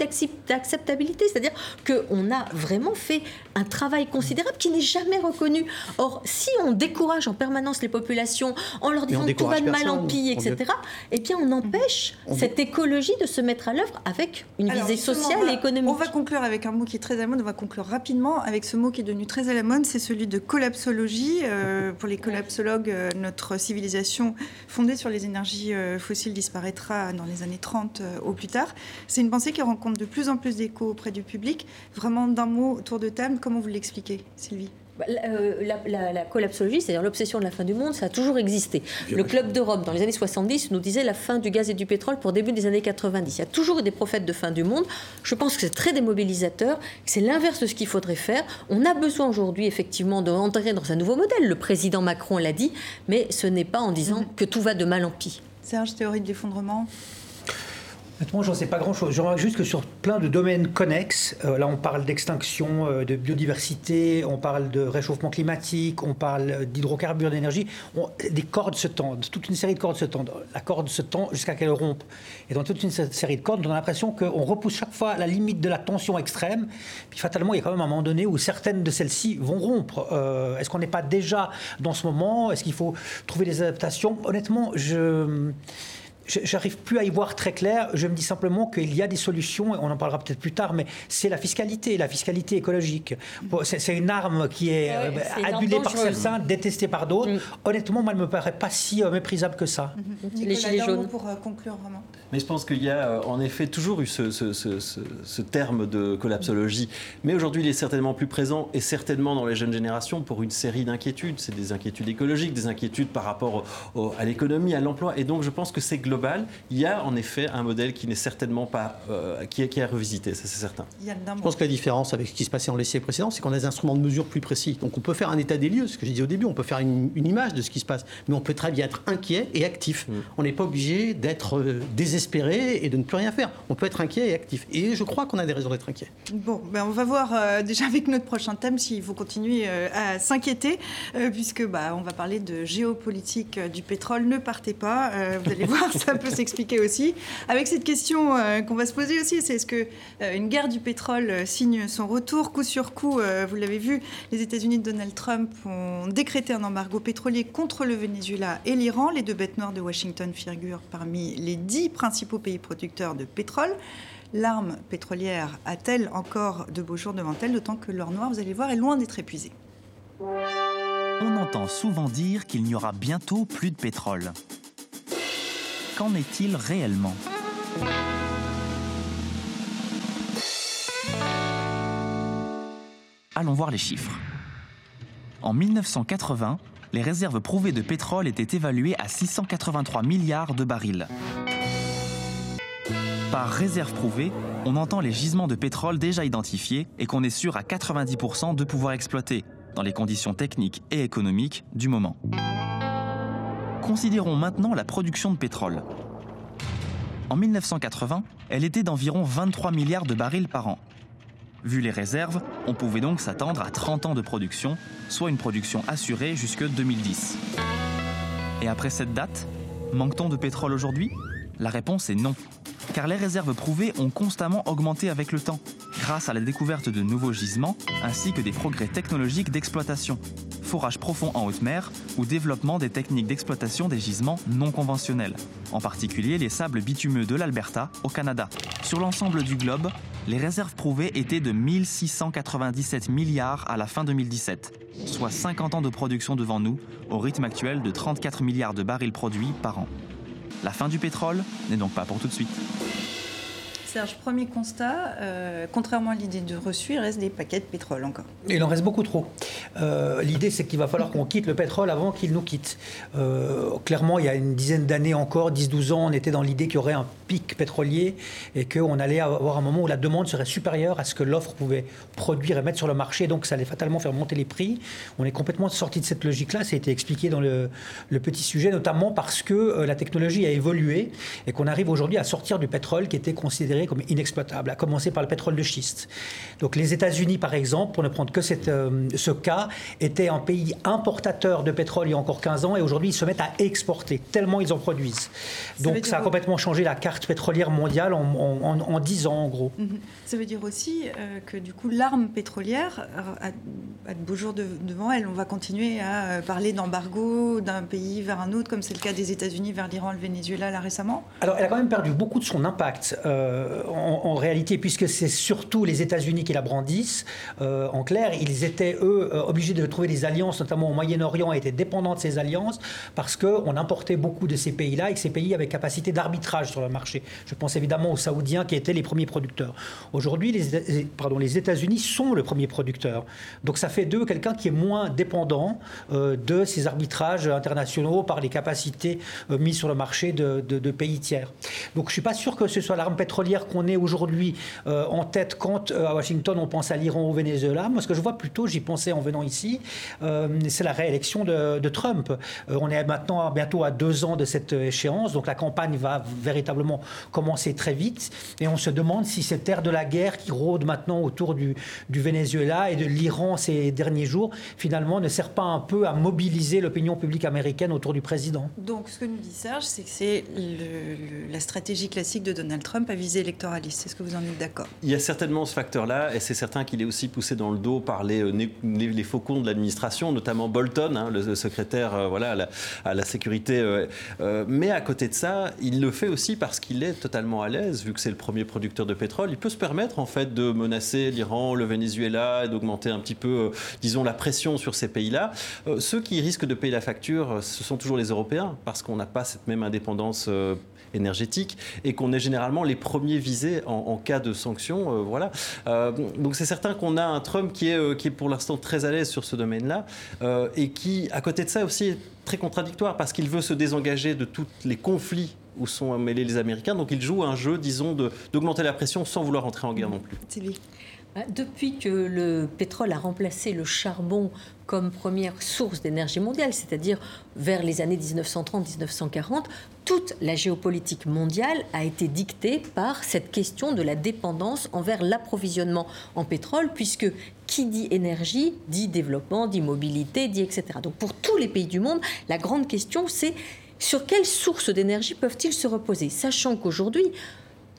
d'acceptabilité. C'est-à-dire qu'on a vraiment fait un travail considérable qui n'est jamais reconnu. Or, si on décourage en permanence les populations en leur disant que tout va de mal en pis, etc., eh bien, on empêche On- cette écologie de se mettre à l'œuvre avec une Alors, visée sociale on va- et économique. On va conclure avec un mot qui est très à la mode. On va conclure rapidement avec ce mot qui est devenu très à la mode, c'est celui de collapsologie. Euh, pour les collapsologues, euh, notre civilisation fondée sur les énergies euh, fossiles disparaîtra dans les années 30 euh, au plus tard. C'est une pensée qui rencontre de plus en plus d'écho auprès du public. Vraiment d'un mot autour de table, comment vous l'expliquez, Sylvie? La, euh, la- la- la collapsologie, c'est-à-dire l'obsession de la fin du monde, ça a toujours existé. Le Club d'Europe, dans les années 70, nous disait la fin du gaz et du pétrole pour début des années 90. Il y a toujours eu des prophètes de fin du monde. Je pense que c'est très démobilisateur, que c'est l'inverse de ce qu'il faudrait faire. On a besoin aujourd'hui, effectivement, d'entrer dans un nouveau modèle. Le président Macron l'a dit, mais ce n'est pas en disant que tout va de mal en pis. Serge, théorie de l'effondrement? Honnêtement, j'en sais pas grand-chose. Je remarque juste que sur plein de domaines connexes, euh, là on parle d'extinction, euh, de biodiversité, on parle de réchauffement climatique, on parle euh, d'hydrocarbures, d'énergie, des cordes se tendent, toute une série de cordes se tendent. La corde se tend jusqu'à qu'elle rompe. Et dans toute une sé- série de cordes, on a l'impression qu'on repousse chaque fois la limite de la tension extrême. Puis fatalement, il y a quand même un moment donné où certaines de celles-ci vont rompre. Est-ce qu'on n'est pas déjà dans ce moment? Est-ce qu'il faut trouver des adaptations? Honnêtement, je... Je- J'arrive plus à y voir très clair. Je me dis simplement qu'il y a des solutions, et on en parlera peut-être plus tard, mais c'est la fiscalité, la fiscalité écologique. C'est une arme qui est Ouais, euh, adulée par certains, détestée par d'autres. Mm. Honnêtement, moi, elle me paraît pas si euh, méprisable que ça. Les Nicolas, gilets jaunes. pour euh, conclure vraiment. Mais je pense qu'il y a euh, en effet toujours eu ce, ce- ce- ce- ce terme de collapsologie. Mais aujourd'hui, il est certainement plus présent et certainement dans les jeunes générations pour une série d'inquiétudes. C'est des inquiétudes écologiques, des inquiétudes par rapport au- au- à l'économie, à l'emploi. Et donc, je pense que c'est global. Il y a en effet un modèle qui n'est certainement pas. euh, qui, est, qui est à revisiter, ça c'est certain. Il y a d'un Je pense que la différence avec ce qui se passait en l'essai précédent, c'est qu'on a des instruments de mesure plus précis. Donc on peut faire un état des lieux, ce que j'ai dit au début, on peut faire une, une image de ce qui se passe, mais on peut très bien être inquiet et actif. On n'est pas obligé d'être euh, désespéré et de ne plus rien faire. On peut être inquiet et actif. Et je crois qu'on a des raisons d'être inquiet. Bon, ben on va voir euh, déjà avec notre prochain thème s'il faut continuer euh, à s'inquiéter, euh, puisque bah, on va parler de géopolitique euh, du pétrole. Ne partez pas, euh, vous allez voir, ça peut s'expliquer aussi. Avec cette question euh, qu'on va se poser aussi, c'est est-ce que une guerre du pétrole signe son retour coup sur coup Vous l'avez vu, les États-Unis de Donald Trump ont décrété un embargo pétrolier contre le Venezuela et l'Iran. Les deux bêtes noires de Washington figurent parmi les dix principaux pays producteurs de pétrole. L'arme pétrolière a-t-elle encore de beaux jours devant elle, d'autant que l'or noir, vous allez voir, est loin d'être épuisé On entend souvent dire qu'il n'y aura bientôt plus de pétrole. Qu'en est-il réellement? Allons voir les chiffres. En 1980, les réserves prouvées de pétrole étaient évaluées à 683 milliards de barils. Par réserve prouvée, on entend les gisements de pétrole déjà identifiés et qu'on est sûr à 90% de pouvoir exploiter, dans les conditions techniques et économiques du moment. Considérons maintenant la production de pétrole. En 1980, elle était d'environ 23 milliards de barils par an. Vu les réserves, on pouvait donc s'attendre à 30 ans de production, soit une production assurée jusque 2010. Et après cette date, manque-t-on de pétrole aujourd'hui? La réponse est non car les réserves prouvées ont constamment augmenté avec le temps, grâce à la découverte de nouveaux gisements ainsi que des progrès technologiques d'exploitation, forage profond en haute mer ou développement des techniques d'exploitation des gisements non conventionnels, en particulier les sables bitumeux de l'Alberta au Canada. Sur l'ensemble du globe, les réserves prouvées étaient de 1697 milliards à la fin 2017, soit 50 ans de production devant nous, au rythme actuel de 34 milliards de barils produits par an. La fin du pétrole n'est donc pas pour tout de suite. Serge, premier constat, euh, contrairement à l'idée de reçu, il reste des paquets de pétrole encore. Il en reste beaucoup trop. Euh, l'idée, c'est qu'il va falloir qu'on quitte le pétrole avant qu'il nous quitte. Euh, clairement, il y a une dizaine d'années encore, 10-12 ans, on était dans l'idée qu'il y aurait un pic pétrolier et qu'on allait avoir un moment où la demande serait supérieure à ce que l'offre pouvait produire et mettre sur le marché. Donc, ça allait fatalement faire monter les prix. On est complètement sorti de cette logique-là. Ça a été expliqué dans le, le petit sujet, notamment parce que la technologie a évolué et qu'on arrive aujourd'hui à sortir du pétrole qui était considéré comme inexploitable, à commencer par le pétrole de schiste. Donc les États-Unis, par exemple, pour ne prendre que cette, euh, ce cas, étaient un pays importateur de pétrole il y a encore 15 ans et aujourd'hui ils se mettent à exporter, tellement ils en produisent. Donc ça, a complètement changé la carte pétrolière mondiale en, en, 10 ans en gros. Mhm. Ça veut dire aussi euh, que du coup l'arme pétrolière a, de beaux jours devant elle. On va continuer à euh, parler d'embargo d'un pays vers un autre, comme c'est le cas des États-Unis vers l'Iran, le Venezuela là récemment. Alors elle a quand même perdu beaucoup de son impact. Euh, en, réalité, puisque c'est surtout les États-Unis qui la brandissent, euh, en clair, ils étaient, eux, euh, obligés de trouver des alliances, notamment au Moyen-Orient, étaient dépendants de ces alliances, parce qu'on importait beaucoup de ces pays-là et que ces pays avaient capacité d'arbitrage sur le marché. Je pense évidemment aux Saoudiens qui étaient les premiers producteurs. Aujourd'hui, les États-Unis sont le premier producteur. Donc ça fait d'eux quelqu'un qui est moins dépendant de ces arbitrages internationaux par les capacités mises sur le marché de, de pays tiers. Donc je ne suis pas sûr que ce soit l'arme pétrolière qu'on est aujourd'hui euh, en tête quand euh, à Washington on pense à l'Iran ou au Venezuela. Moi, ce que je vois plutôt, j'y pensais en venant ici, euh, c'est la réélection de, Trump. on est maintenant bientôt à deux ans de cette échéance, donc la campagne va véritablement commencer très vite. Et on se demande si cette ère de la guerre qui rôde maintenant autour du, Venezuela et de l'Iran ces derniers jours, finalement, ne sert pas un peu à mobiliser l'opinion publique américaine autour du président. Donc, ce que nous dit Serge, c'est que c'est la stratégie classique de Donald Trump à viser Est-ce que vous en êtes d'accord? Il y a certainement ce facteur-là, et c'est certain qu'il est aussi poussé dans le dos par les, euh, faucons de l'administration, notamment Bolton, hein, le, secrétaire euh, voilà, à la, sécurité. Euh, mais à côté de ça, il le fait aussi parce qu'il est totalement à l'aise, vu que c'est le premier producteur de pétrole. Il peut se permettre en fait de menacer l'Iran, le Venezuela, et d'augmenter un petit peu, disons, la pression sur ces pays-là. ceux qui risquent de payer la facture, ce sont toujours les Européens, parce qu'on n'a pas cette même indépendance énergétique et qu'on est généralement les premiers visés en, cas de sanctions. Euh, voilà. Euh, donc c'est certain qu'on a un Trump qui est, euh, qui est pour l'instant très à l'aise sur ce domaine-là et qui, à côté de ça aussi, est très contradictoire parce qu'il veut se désengager de tous les conflits où sont mêlés les Américains. Donc il joue un jeu, disons, d'augmenter la pression sans vouloir entrer en guerre non plus. Bah, depuis que le pétrole a remplacé le charbon comme première source d'énergie mondiale, c'est-à-dire vers les années 1930-1940, toute la géopolitique mondiale a été dictée par cette question de la dépendance envers l'approvisionnement en pétrole, puisque qui dit énergie dit développement, dit mobilité, dit etc. Donc pour tous les pays du monde, la grande question c'est sur quelles sources d'énergie peuvent-ils se reposer? Sachant qu'aujourd'hui,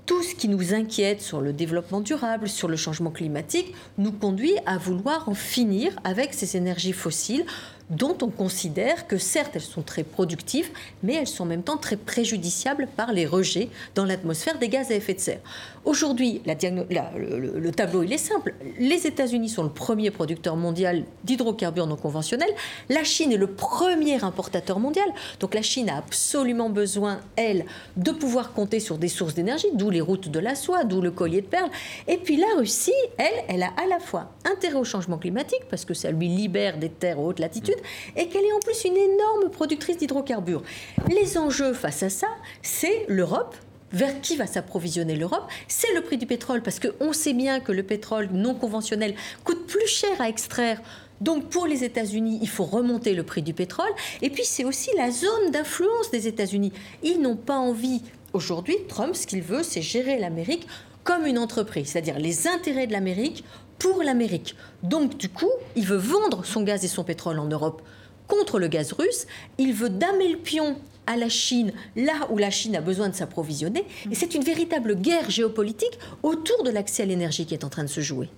tout ce qui nous inquiète sur le développement durable, sur le changement climatique, nous conduit à vouloir en finir avec ces énergies fossiles dont on considère que certes elles sont très productives, mais elles sont en même temps très préjudiciables par les rejets dans l'atmosphère des gaz à effet de serre. Aujourd'hui, le, le, tableau il est simple. Les États-Unis sont le premier producteur mondial d'hydrocarbures non conventionnels. La Chine est le premier importateur mondial. Donc la Chine a absolument besoin, elle, de pouvoir compter sur des sources d'énergie, d'où les routes de la soie, d'où le collier de perles. Et puis la Russie, elle, elle a à la fois intérêt au changement climatique parce que ça lui libère des terres aux hautes latitudes et qu'elle est en plus une énorme productrice d'hydrocarbures. Les enjeux face à ça, c'est l'Europe, vers qui va s'approvisionner l'Europe, c'est le prix du pétrole, parce qu'on sait bien que le pétrole non conventionnel coûte plus cher à extraire. Donc pour les États-Unis, il faut remonter le prix du pétrole. Et puis c'est aussi la zone d'influence des États-Unis. Ils n'ont pas envie, aujourd'hui, Trump, ce qu'il veut, c'est gérer l'Amérique comme une entreprise, c'est-à-dire les intérêts de l'Amérique pour l'Amérique. Donc du coup, il veut vendre son gaz et son pétrole en Europe contre le gaz russe. Il veut damer le pion à la Chine, là où la Chine a besoin de s'approvisionner. Et c'est une véritable guerre géopolitique autour de l'accès à l'énergie qui est en train de se jouer.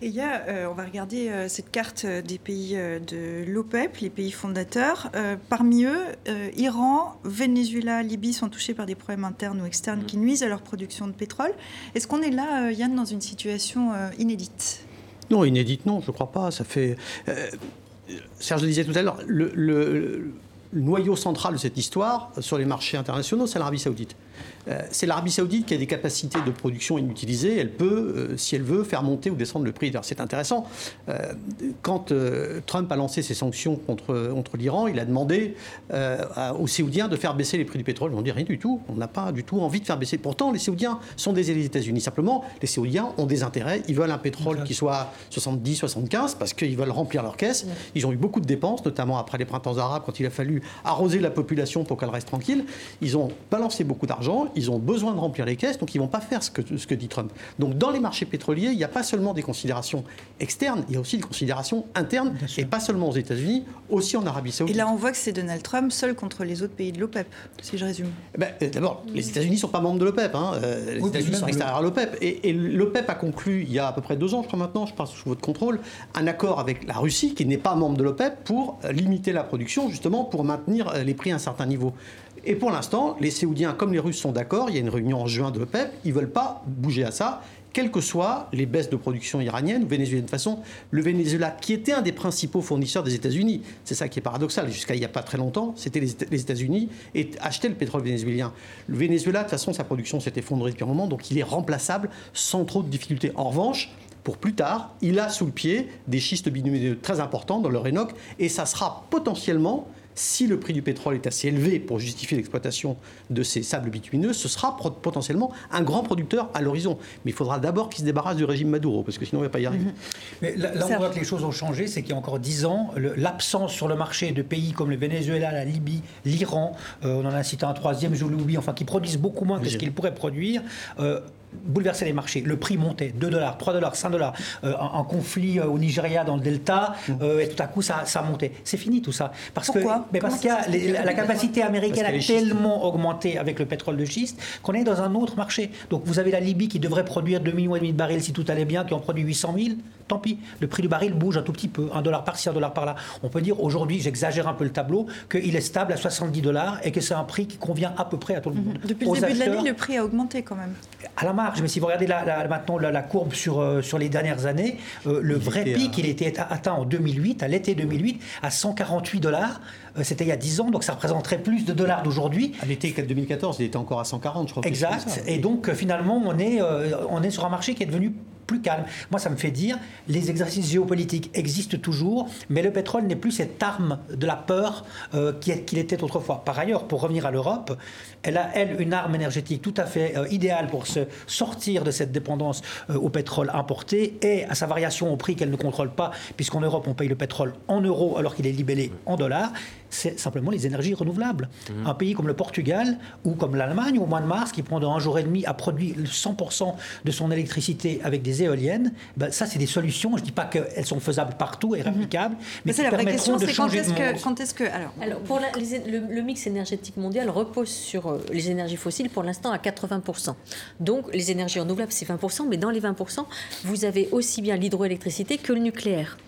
Et il y a, euh, on va regarder euh, cette carte euh, des pays de l'OPEP, les pays fondateurs. parmi eux, Iran, Venezuela, Libye sont touchés par des problèmes internes ou externes qui nuisent à leur production de pétrole. Est-ce qu'on est là, Yann, dans une situation inédite? Non, inédite, non, je ne crois pas. Ça fait. Serge le disait tout à l'heure, le, noyau central de cette histoire sur les marchés internationaux, c'est l'Arabie saoudite. Euh, c'est l'Arabie Saoudite qui a des capacités de production inutilisées. Elle peut, euh, si elle veut, faire monter ou descendre le prix. C'est intéressant. Euh, quand Trump a lancé ses sanctions contre, contre l'Iran, il a demandé aux Saoudiens de faire baisser les prix du pétrole. On dit rien du tout. On n'a pas du tout envie de faire baisser. Pourtant, les Saoudiens sont des des États-Unis. Simplement, les Saoudiens ont des intérêts. Ils veulent un pétrole qui soit 70, 75 parce qu'ils veulent remplir leur caisse. Ils ont eu beaucoup de dépenses, notamment après les printemps arabes, quand il a fallu arroser la population pour qu'elle reste tranquille. Ils ont balancé beaucoup d'argent ils ont besoin de remplir les caisses, donc ils ne vont pas faire ce que, ce que dit Trump. Donc dans les marchés pétroliers, il n'y a pas seulement des considérations externes, il y a aussi des considérations internes, et pas seulement aux États-Unis, aussi en Arabie Saoudite. Et là, on voit que c'est Donald Trump seul contre les autres pays de l'OPEP, si je résume. Eh ben, euh, D'abord, les États-Unis ne sont pas membres de l'OPEP. Hein. Euh, les États-Unis sont extérieurs à l'OPEP. Et, et l'OPEP a conclu, il y a à peu près deux ans, je crois maintenant, je passe sous votre contrôle, un accord avec la Russie, qui n'est pas membre de l'OPEP, pour limiter la production, justement pour maintenir les prix à un certain niveau. Et pour l'instant, les Séoudiens comme les Russes sont d'accord, il y a une réunion en juin de l'OPEP, ils ne veulent pas bouger à ça, quelles que soient les baisses de production iraniennes ou vénézuéliennes. De toute façon, le Venezuela, qui était un des principaux fournisseurs des États-Unis, c'est ça qui est paradoxal, jusqu'à il n'y a pas très longtemps, c'était les États-Unis et achetaient le pétrole vénézuélien. Le Venezuela, de toute façon, sa production s'est effondrée depuis un moment, donc il est remplaçable sans trop de difficultés. En revanche, pour plus tard, il a sous le pied des schistes bitumineux très importants dans le Rénoc, et ça sera potentiellement si le prix du pétrole est assez élevé pour justifier l'exploitation de ces sables bitumineux, ce sera potentiellement un grand producteur à l'horizon. Mais il faudra d'abord qu'il se débarrasse du régime Maduro, parce que sinon on ne va pas y arriver. Mhm. Mais là, on voit que les choses ont changé, c'est qu'il y a encore dix ans, l'absence sur le marché de pays comme le Venezuela, la Libye, l'Iran, euh, on en a cité un troisième, je l'oublie, enfin qui produisent beaucoup moins que ce qu'ils pourraient produire, euh, bouleverser les marchés. Le prix montait 2 dollars, 3 dollars, 5 dollars. Euh, un, conflit euh, au Nigeria, dans le Delta, mmh. euh, et tout à coup, ça, ça montait. C'est fini tout ça. Parce Pourquoi que, mais parce que la, capacité américaine a tellement augmenté avec le pétrole de schiste qu'on est dans un autre marché. Donc vous avez la Libye qui devrait produire 2,5 millions de barils si tout allait bien, qui en produit 800 000. Tant pis. Le prix du baril bouge un tout petit peu. Un dollar par-ci, un dollar par-là. On peut dire aujourd'hui, j'exagère un peu le tableau, qu'il est stable à 70 dollars et que c'est un prix qui convient à peu près à tout le mmh. monde. Depuis le début de l'année, le prix a augmenté quand même. À la marge. Mais si vous regardez la, maintenant la, courbe sur, euh, sur les dernières années, euh, le vrai pic, il était atteint en 2008, à l'été 2008, à 148 dollars. Euh, c'était il y a 10 ans, donc ça représenterait plus de dollars d'aujourd'hui. À l'été 2014, il était encore à 140, je crois. Exact. Et donc, finalement, on est, on est sur un marché qui est devenu plus calme. Moi, ça me fait dire, les exercices géopolitiques existent toujours, mais le pétrole n'est plus cette arme de la peur qu'il était autrefois. Par ailleurs, pour revenir à l'Europe, elle a, elle, une arme énergétique tout à fait idéale pour se sortir de cette dépendance euh, au pétrole importé et à sa variation au prix qu'elle ne contrôle pas, puisqu'en Europe, on paye le pétrole en euros alors qu'il est libellé en dollars, c'est simplement les énergies renouvelables. Mmh. Un pays comme le Portugal ou comme l'Allemagne, au mois de mars, qui pendant un jour et demi a produit 100% de son électricité avec des éoliennes, ben, ça, c'est des solutions. Je ne dis pas qu'elles sont faisables partout et réplicables, mais c'est qui la vraie question, de c'est quand est-ce que, quand est-ce que, alors, Alors, pour la- les- le, le mix énergétique mondial repose sur euh, les énergies fossiles pour l'instant à 80%. Donc, les énergies renouvelables, c'est 20%, mais dans les 20%, vous avez aussi bien l'hydroélectricité que le nucléaire.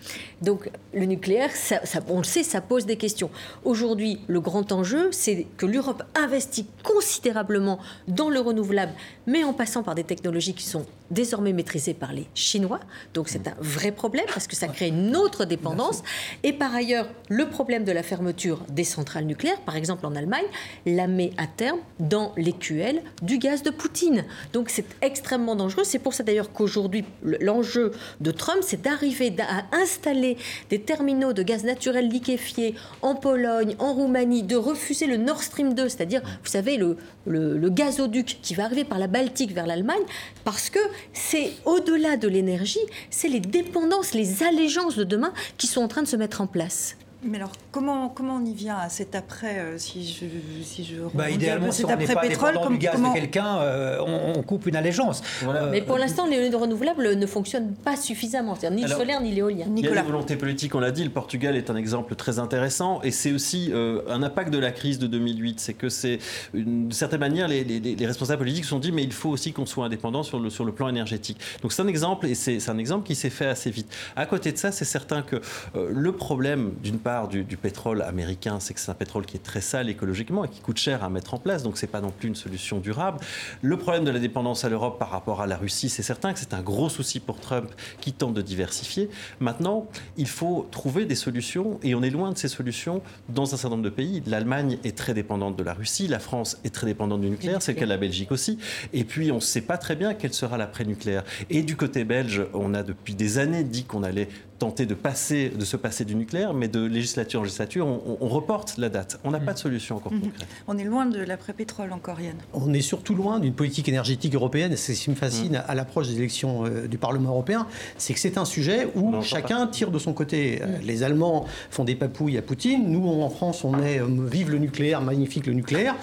Donc, le nucléaire, ça- ça- on le sait, ça pose des questions. Aujourd'hui, le grand enjeu, c'est que l'Europe investit considérablement dans le renouvelable, mais en passant par des technologies qui sont désormais maîtrisées par les Chinois. Donc, c'est un vrai problème parce que ça crée une autre dépendance. Et par ailleurs, le problème de la fermeture des centrales nucléaires, par exemple en Allemagne, la met à terme dans l'écuelle du gaz de Poutine. Donc c'est extrêmement dangereux. C'est pour ça d'ailleurs qu'aujourd'hui, le- l'enjeu de Trump, c'est d'arriver à installer des terminaux de gaz naturel liquéfié en Pologne, en Roumanie, de refuser le Nord Stream 2, c'est-à-dire, vous savez, le, le, le gazoduc qui va arriver par la Baltique vers l'Allemagne, parce que c'est au-delà de l'énergie, c'est les dépendances, les allégeances de demain qui sont en train de se mettre en place. Mais alors comment comment on y vient à cet après euh, si je si je Bah, rebondis un peu, idéalement, si on n'est pas comme- du gaz comment- de quelqu'un, euh, on, on coupe une allégeance. Voilà. Euh, Mais pour l'instant, les renouvelables ne fonctionnent pas suffisamment, c'est-à-dire ni Alors, le solaire ni l'éolien. Il y a des volontés politiques, on l'a dit, le Portugal est un exemple très intéressant et c'est aussi euh, un impact de la crise de 2008. C'est que c'est, une- de certaine manière, les, les- les responsables politiques se sont dit mais il faut aussi qu'on soit indépendant sur le, sur le plan énergétique. Donc c'est un exemple et c'est, c'est un exemple qui s'est fait assez vite. À côté de ça, c'est certain que euh, le problème d'une part du, pétrole américain, c'est que c'est un pétrole qui est très sale écologiquement et qui coûte cher à mettre en place, donc c'est pas non plus une solution durable. Le problème de la dépendance à l'Europe par rapport à la Russie, c'est certain que c'est un gros souci pour Trump qui tente de diversifier. Maintenant, il faut trouver des solutions et on est loin de ces solutions dans un certain nombre de pays. L'Allemagne est très dépendante de la Russie, la France est très dépendante du nucléaire, c'est le cas de la Belgique aussi. Et puis on ne sait pas très bien quel sera l'après-nucléaire. Et du côté belge, on a depuis des années dit qu'on allait tenter de, passer, de se passer du nucléaire, mais de législature en législature, on, on- on reporte la date. On n'a pas de solution encore concrète. On est loin de l'après-pétrole encore, Yann. On est surtout loin d'une politique énergétique européenne. Et c'est ce qui me fascine à l'approche des élections euh, du Parlement européen, c'est que c'est un sujet où chacun tire de son côté. Euh, Les Allemands font des papouilles à Poutine. Nous, en France, on est euh, vive le nucléaire, magnifique le nucléaire,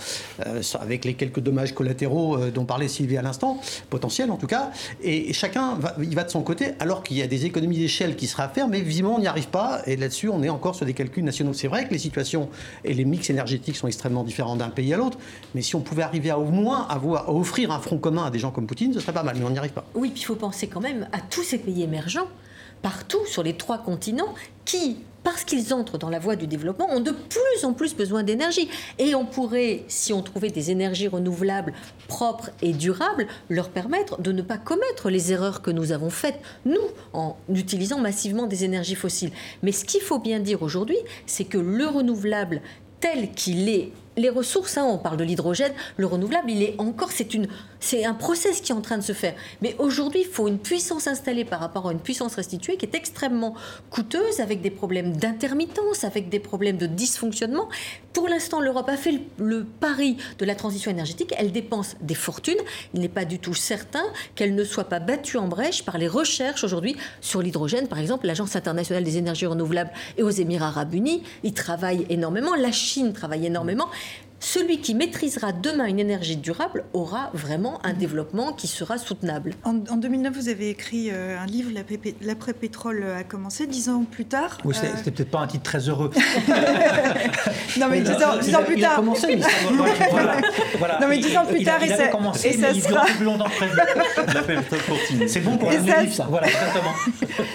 euh, avec les quelques dommages collatéraux euh, dont parlait Sylvie à l'instant, potentiels en tout cas. Et chacun va, il va de son côté, alors qu'il y a des économies d'échelle qui seraient faire, mais visiblement on n'y arrive pas. Et là-dessus, on est encore sur des calculs nationaux. C'est vrai que les situations et les mix énergétiques sont extrêmement différents d'un pays à l'autre, mais si on pouvait arriver à au moins à offrir un front commun à des gens comme Poutine, ce serait pas mal, mais on n'y arrive pas. Oui, puis il faut penser quand même à tous ces pays émergents, partout sur les trois continents, qui, parce qu'ils entrent dans la voie du développement, ont de plus en plus besoin d'énergie. Et on pourrait, si on trouvait des énergies renouvelables propres et durables, leur permettre de ne pas commettre les erreurs que nous avons faites, nous, en utilisant massivement des énergies fossiles. Mais ce qu'il faut bien dire aujourd'hui, c'est que le renouvelable tel qu'il est les ressources, hein, on parle de l'hydrogène, le renouvelable, il est encore, c'est une, c'est un process qui est en train de se faire. Mais aujourd'hui, il faut une puissance installée par rapport à une puissance restituée qui est extrêmement coûteuse, avec des problèmes d'intermittence, avec des problèmes de dysfonctionnement. Pour l'instant, l'Europe a fait le, pari de la transition énergétique. Elle dépense des fortunes. Il n'est pas du tout certain qu'elle ne soit pas battue en brèche par les recherches aujourd'hui sur l'hydrogène. Par exemple, l'Agence internationale des énergies renouvelables et aux Émirats arabes unis, ils travaillent énormément. La Chine travaille énormément. Celui qui maîtrisera demain une énergie durable aura vraiment un développement qui sera soutenable. En, en 2009, vous avez écrit euh, un livre, L'après- L'après-pétrole a commencé. Dix ans plus tard. Oui, c'était euh, c'était peut-être pas un titre très heureux. Non, mais dix ans, dix ans plus il a tard. commencé, mais ça- Voilà, voilà. Non, mais dix ans plus Il- tard, il et avait ça- commencé, et ça mais il sera- plus longtemps que. C'est bon pour Et un ça- livre, ça. Voilà, exactement.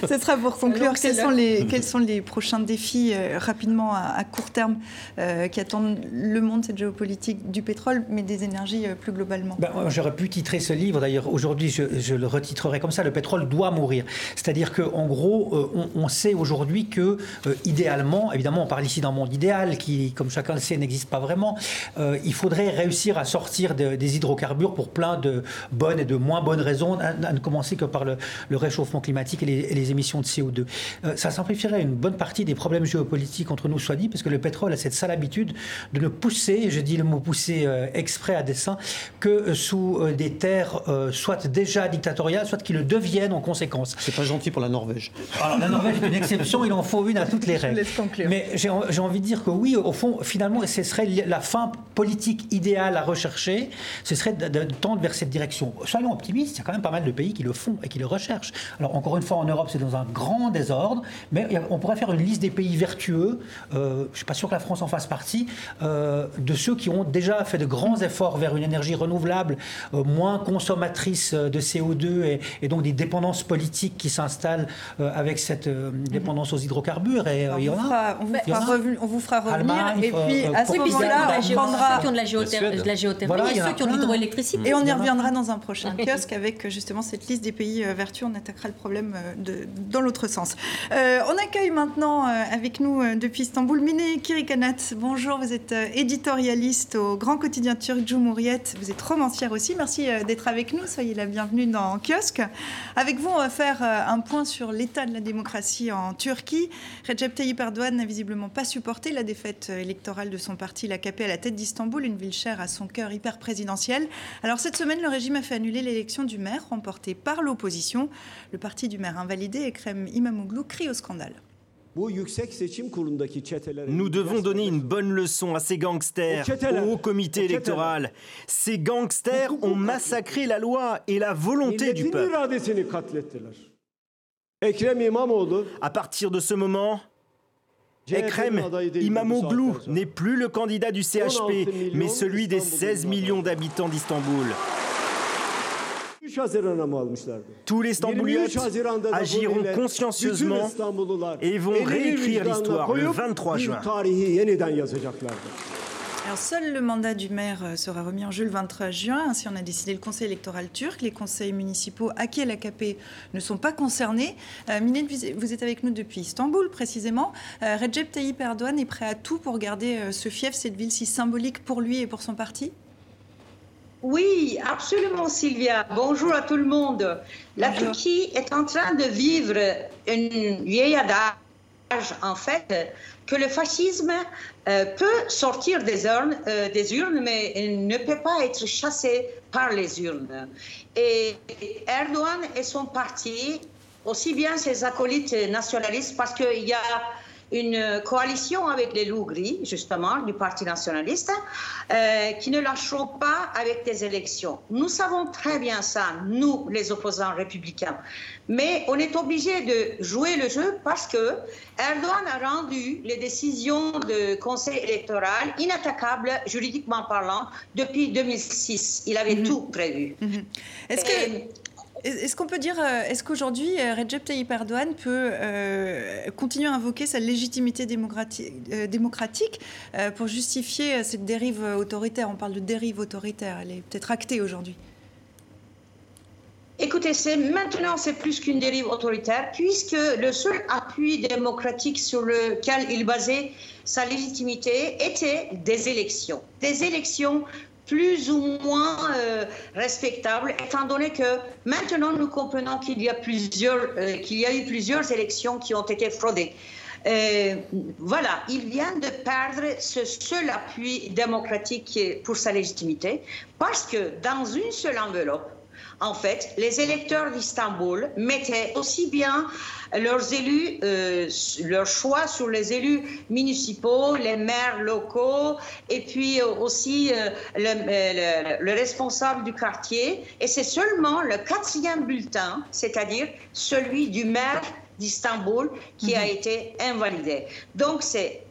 Ce sera pour conclure. Alors, Quels sont, les, quels sont les prochains défis euh, rapidement à, à court terme euh, qui attendent le monde, géopolitique du pétrole, mais des énergies euh, plus globalement Ben, J'aurais pu titrer ce livre, d'ailleurs aujourd'hui je, le retitrerai comme ça, Le pétrole doit mourir. C'est-à-dire qu'en gros, euh, on, sait aujourd'hui que, euh, idéalement, évidemment on parle ici d'un monde idéal qui, comme chacun le sait, n'existe pas vraiment, il faudrait réussir à sortir de- des hydrocarbures pour plein de bonnes et de moins bonnes raisons, à, ne commencer que par le, réchauffement climatique et les, émissions de CO2. Euh, ça simplifierait une bonne partie des problèmes géopolitiques entre nous, soit dit, parce que le pétrole a cette sale habitude de nous pousser poussé, je dis le mot poussé euh, exprès à dessein, que euh, sous euh, des terres soit déjà dictatoriales, soit qui le deviennent en conséquence. C'est pas gentil pour la Norvège. Alors la Norvège est une exception, il en faut une à toutes les règles. Mais j'ai envie de dire que oui, au fond, finalement, ce serait la fin politique idéale à rechercher, ce serait de, de tendre vers cette direction. Soyons optimistes, il y a quand même pas mal de pays qui le font et qui le recherchent. Alors encore une fois, en Europe, c'est dans un grand désordre, mais on pourrait faire une liste des pays vertueux, je ne suis pas sûr que la France en fasse partie, euh, de ceux qui ont déjà fait de grands efforts vers une énergie renouvelable, euh, moins consommatrice de CO2 et, donc des dépendances politiques qui s'installent euh, avec cette dépendance aux hydrocarbures. Et, on, vous fera, on, vous fera, revenir. et puis à ce moment-là, on prendra. Ceux qui ont de la, géothermie et ceux qui ont de l'hydroélectricité. Et on y reviendra dans un prochain kiosque avec justement cette liste des pays vertueux. On attaquera le problème de, dans l'autre sens. on accueille maintenant avec nous depuis Istanbul Mine Kirikanat. Bonjour, vous êtes éditorialiste au grand quotidien turc Cumhuriyet. Vous êtes romancière aussi. Merci euh, d'être avec nous. Soyez la bienvenue dans Kiosque. Avec vous, on va faire euh, un point sur l'état de la démocratie en Turquie. Recep Tayyip Erdogan n'a visiblement pas supporté la défaite euh, électorale de son parti, l'AKP, à la tête d'Istanbul, une ville chère à son cœur hyper présidentiel. Alors cette semaine, le régime a fait annuler l'élection du maire remportée par l'opposition. Le parti du maire invalidé, Ekrem Imamoglu, crie au scandale. Nous devons donner une bonne leçon à ces gangsters, au comité électoral. Ces gangsters ont massacré la loi et la volonté du peuple. À partir de ce moment, Ekrem Imamoglu n'est plus le candidat du CHP, mais celui des 16 millions d'habitants d'Istanbul. Tous les Stambouliotes agiront consciencieusement et vont réécrire l'histoire le 23 juin. Alors seul le mandat du maire euh, sera remis en jeu le 23 juin. Ainsi, on a décidé le conseil électoral turc. Les conseils municipaux acquis à l'AKP ne sont pas concernés. Euh, vous êtes avec nous depuis Istanbul, précisément. Euh, Recep Tayyip Erdogan est prêt à tout pour garder euh, ce fief, cette ville si symbolique pour lui et pour son parti? Oui, absolument, Sylvia. Bonjour à tout le monde. La Turquie est en train de vivre une vieille adage, en fait, que le fascisme euh, peut sortir des urnes, euh, des urnes, mais ne peut pas être chassé par les urnes. Et Erdogan et son parti, aussi bien ses acolytes nationalistes, parce qu'il y a une coalition avec les loups gris, justement, du Parti nationaliste, euh, qui ne lâcheront pas avec des élections. Nous savons très bien ça, nous, les opposants républicains. Mais on est obligé de jouer le jeu parce que Erdogan a rendu les décisions de conseil électoral inattaquables, juridiquement parlant, depuis 2006. Il avait mhm. tout prévu. Mhm. Est-ce que... Est-ce qu'on peut dire, euh, est-ce qu'aujourd'hui euh, Recep Tayyip Erdogan peut euh, continuer à invoquer sa légitimité démocratique, pour justifier cette dérive autoritaire? On parle de dérive autoritaire, elle est peut-être actée aujourd'hui. Écoutez, c'est maintenant c'est plus qu'une dérive autoritaire, puisque le seul appui démocratique sur lequel il basait sa légitimité était des élections. Des élections plus ou moins euh, respectable, étant donné que maintenant nous comprenons qu'il y a plusieurs, euh, qu'il y a eu plusieurs élections qui ont été fraudées. Euh, voilà, il vient de perdre ce seul appui démocratique pour sa légitimité, parce que dans une seule enveloppe, en fait, les électeurs d'Istanbul mettaient aussi bien leurs élus, euh, leur choix sur les élus municipaux, les maires locaux, et puis euh, aussi euh, le, responsable du quartier. Et c'est seulement le quatrième bulletin, c'est-à-dire celui du maire d'Istanbul, qui a mhm. été invalidé. Donc c'est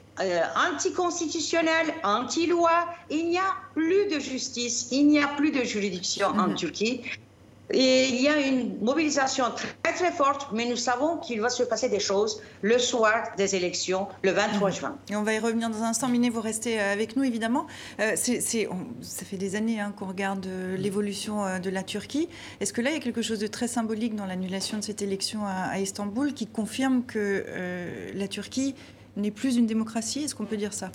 anticonstitutionnel, anti-loi, il n'y a plus de justice, il n'y a plus de juridiction en mhm. Turquie. Et il y a une mobilisation très très forte, mais nous savons qu'il va se passer des choses le soir des élections, le 23 mhm. juin. Et on va y revenir dans un instant. Miné, vous restez euh, avec nous évidemment. Euh, ça fait des années hein, qu'on regarde euh, l'évolution de la Turquie. Est-ce que là, il y a quelque chose de très symbolique dans l'annulation de cette élection à, Istanbul qui confirme que la Turquie n'est plus une démocratie? Est-ce qu'on peut dire ça?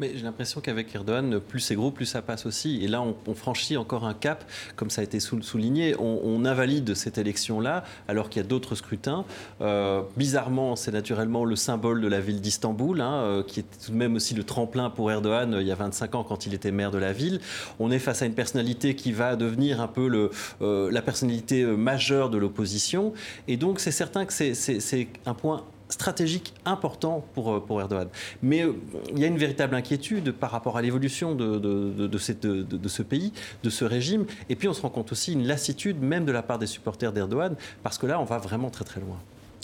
Mais j'ai l'impression qu'avec Erdogan, plus c'est gros, plus ça passe aussi. Et là, on, franchit encore un cap, comme ça a été souligné. On, invalide cette élection-là, alors qu'il y a d'autres scrutins. Euh, bizarrement, c'est naturellement le symbole de la ville d'Istanbul, hein, euh, qui est tout de même aussi le tremplin pour Erdogan euh, il y a 25 ans quand il était maire de la ville. On est face à une personnalité qui va devenir un peu la personnalité majeure de l'opposition. Et donc, c'est certain que c'est un point stratégique important pour, euh, pour Erdogan. Mais euh, il y a une véritable inquiétude par rapport à l'évolution de, de, de, de, ce pays, de ce régime. Et puis on se rend compte aussi une lassitude même de la part des supporters d'Erdogan, parce que là, on va vraiment très très loin.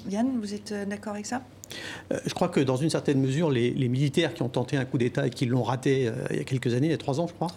Yann, vous êtes euh, d'accord avec ça? Je crois que dans une certaine mesure, les, militaires qui ont tenté un coup d'État et qui l'ont raté euh, il y a quelques années, il y a trois ans, je crois.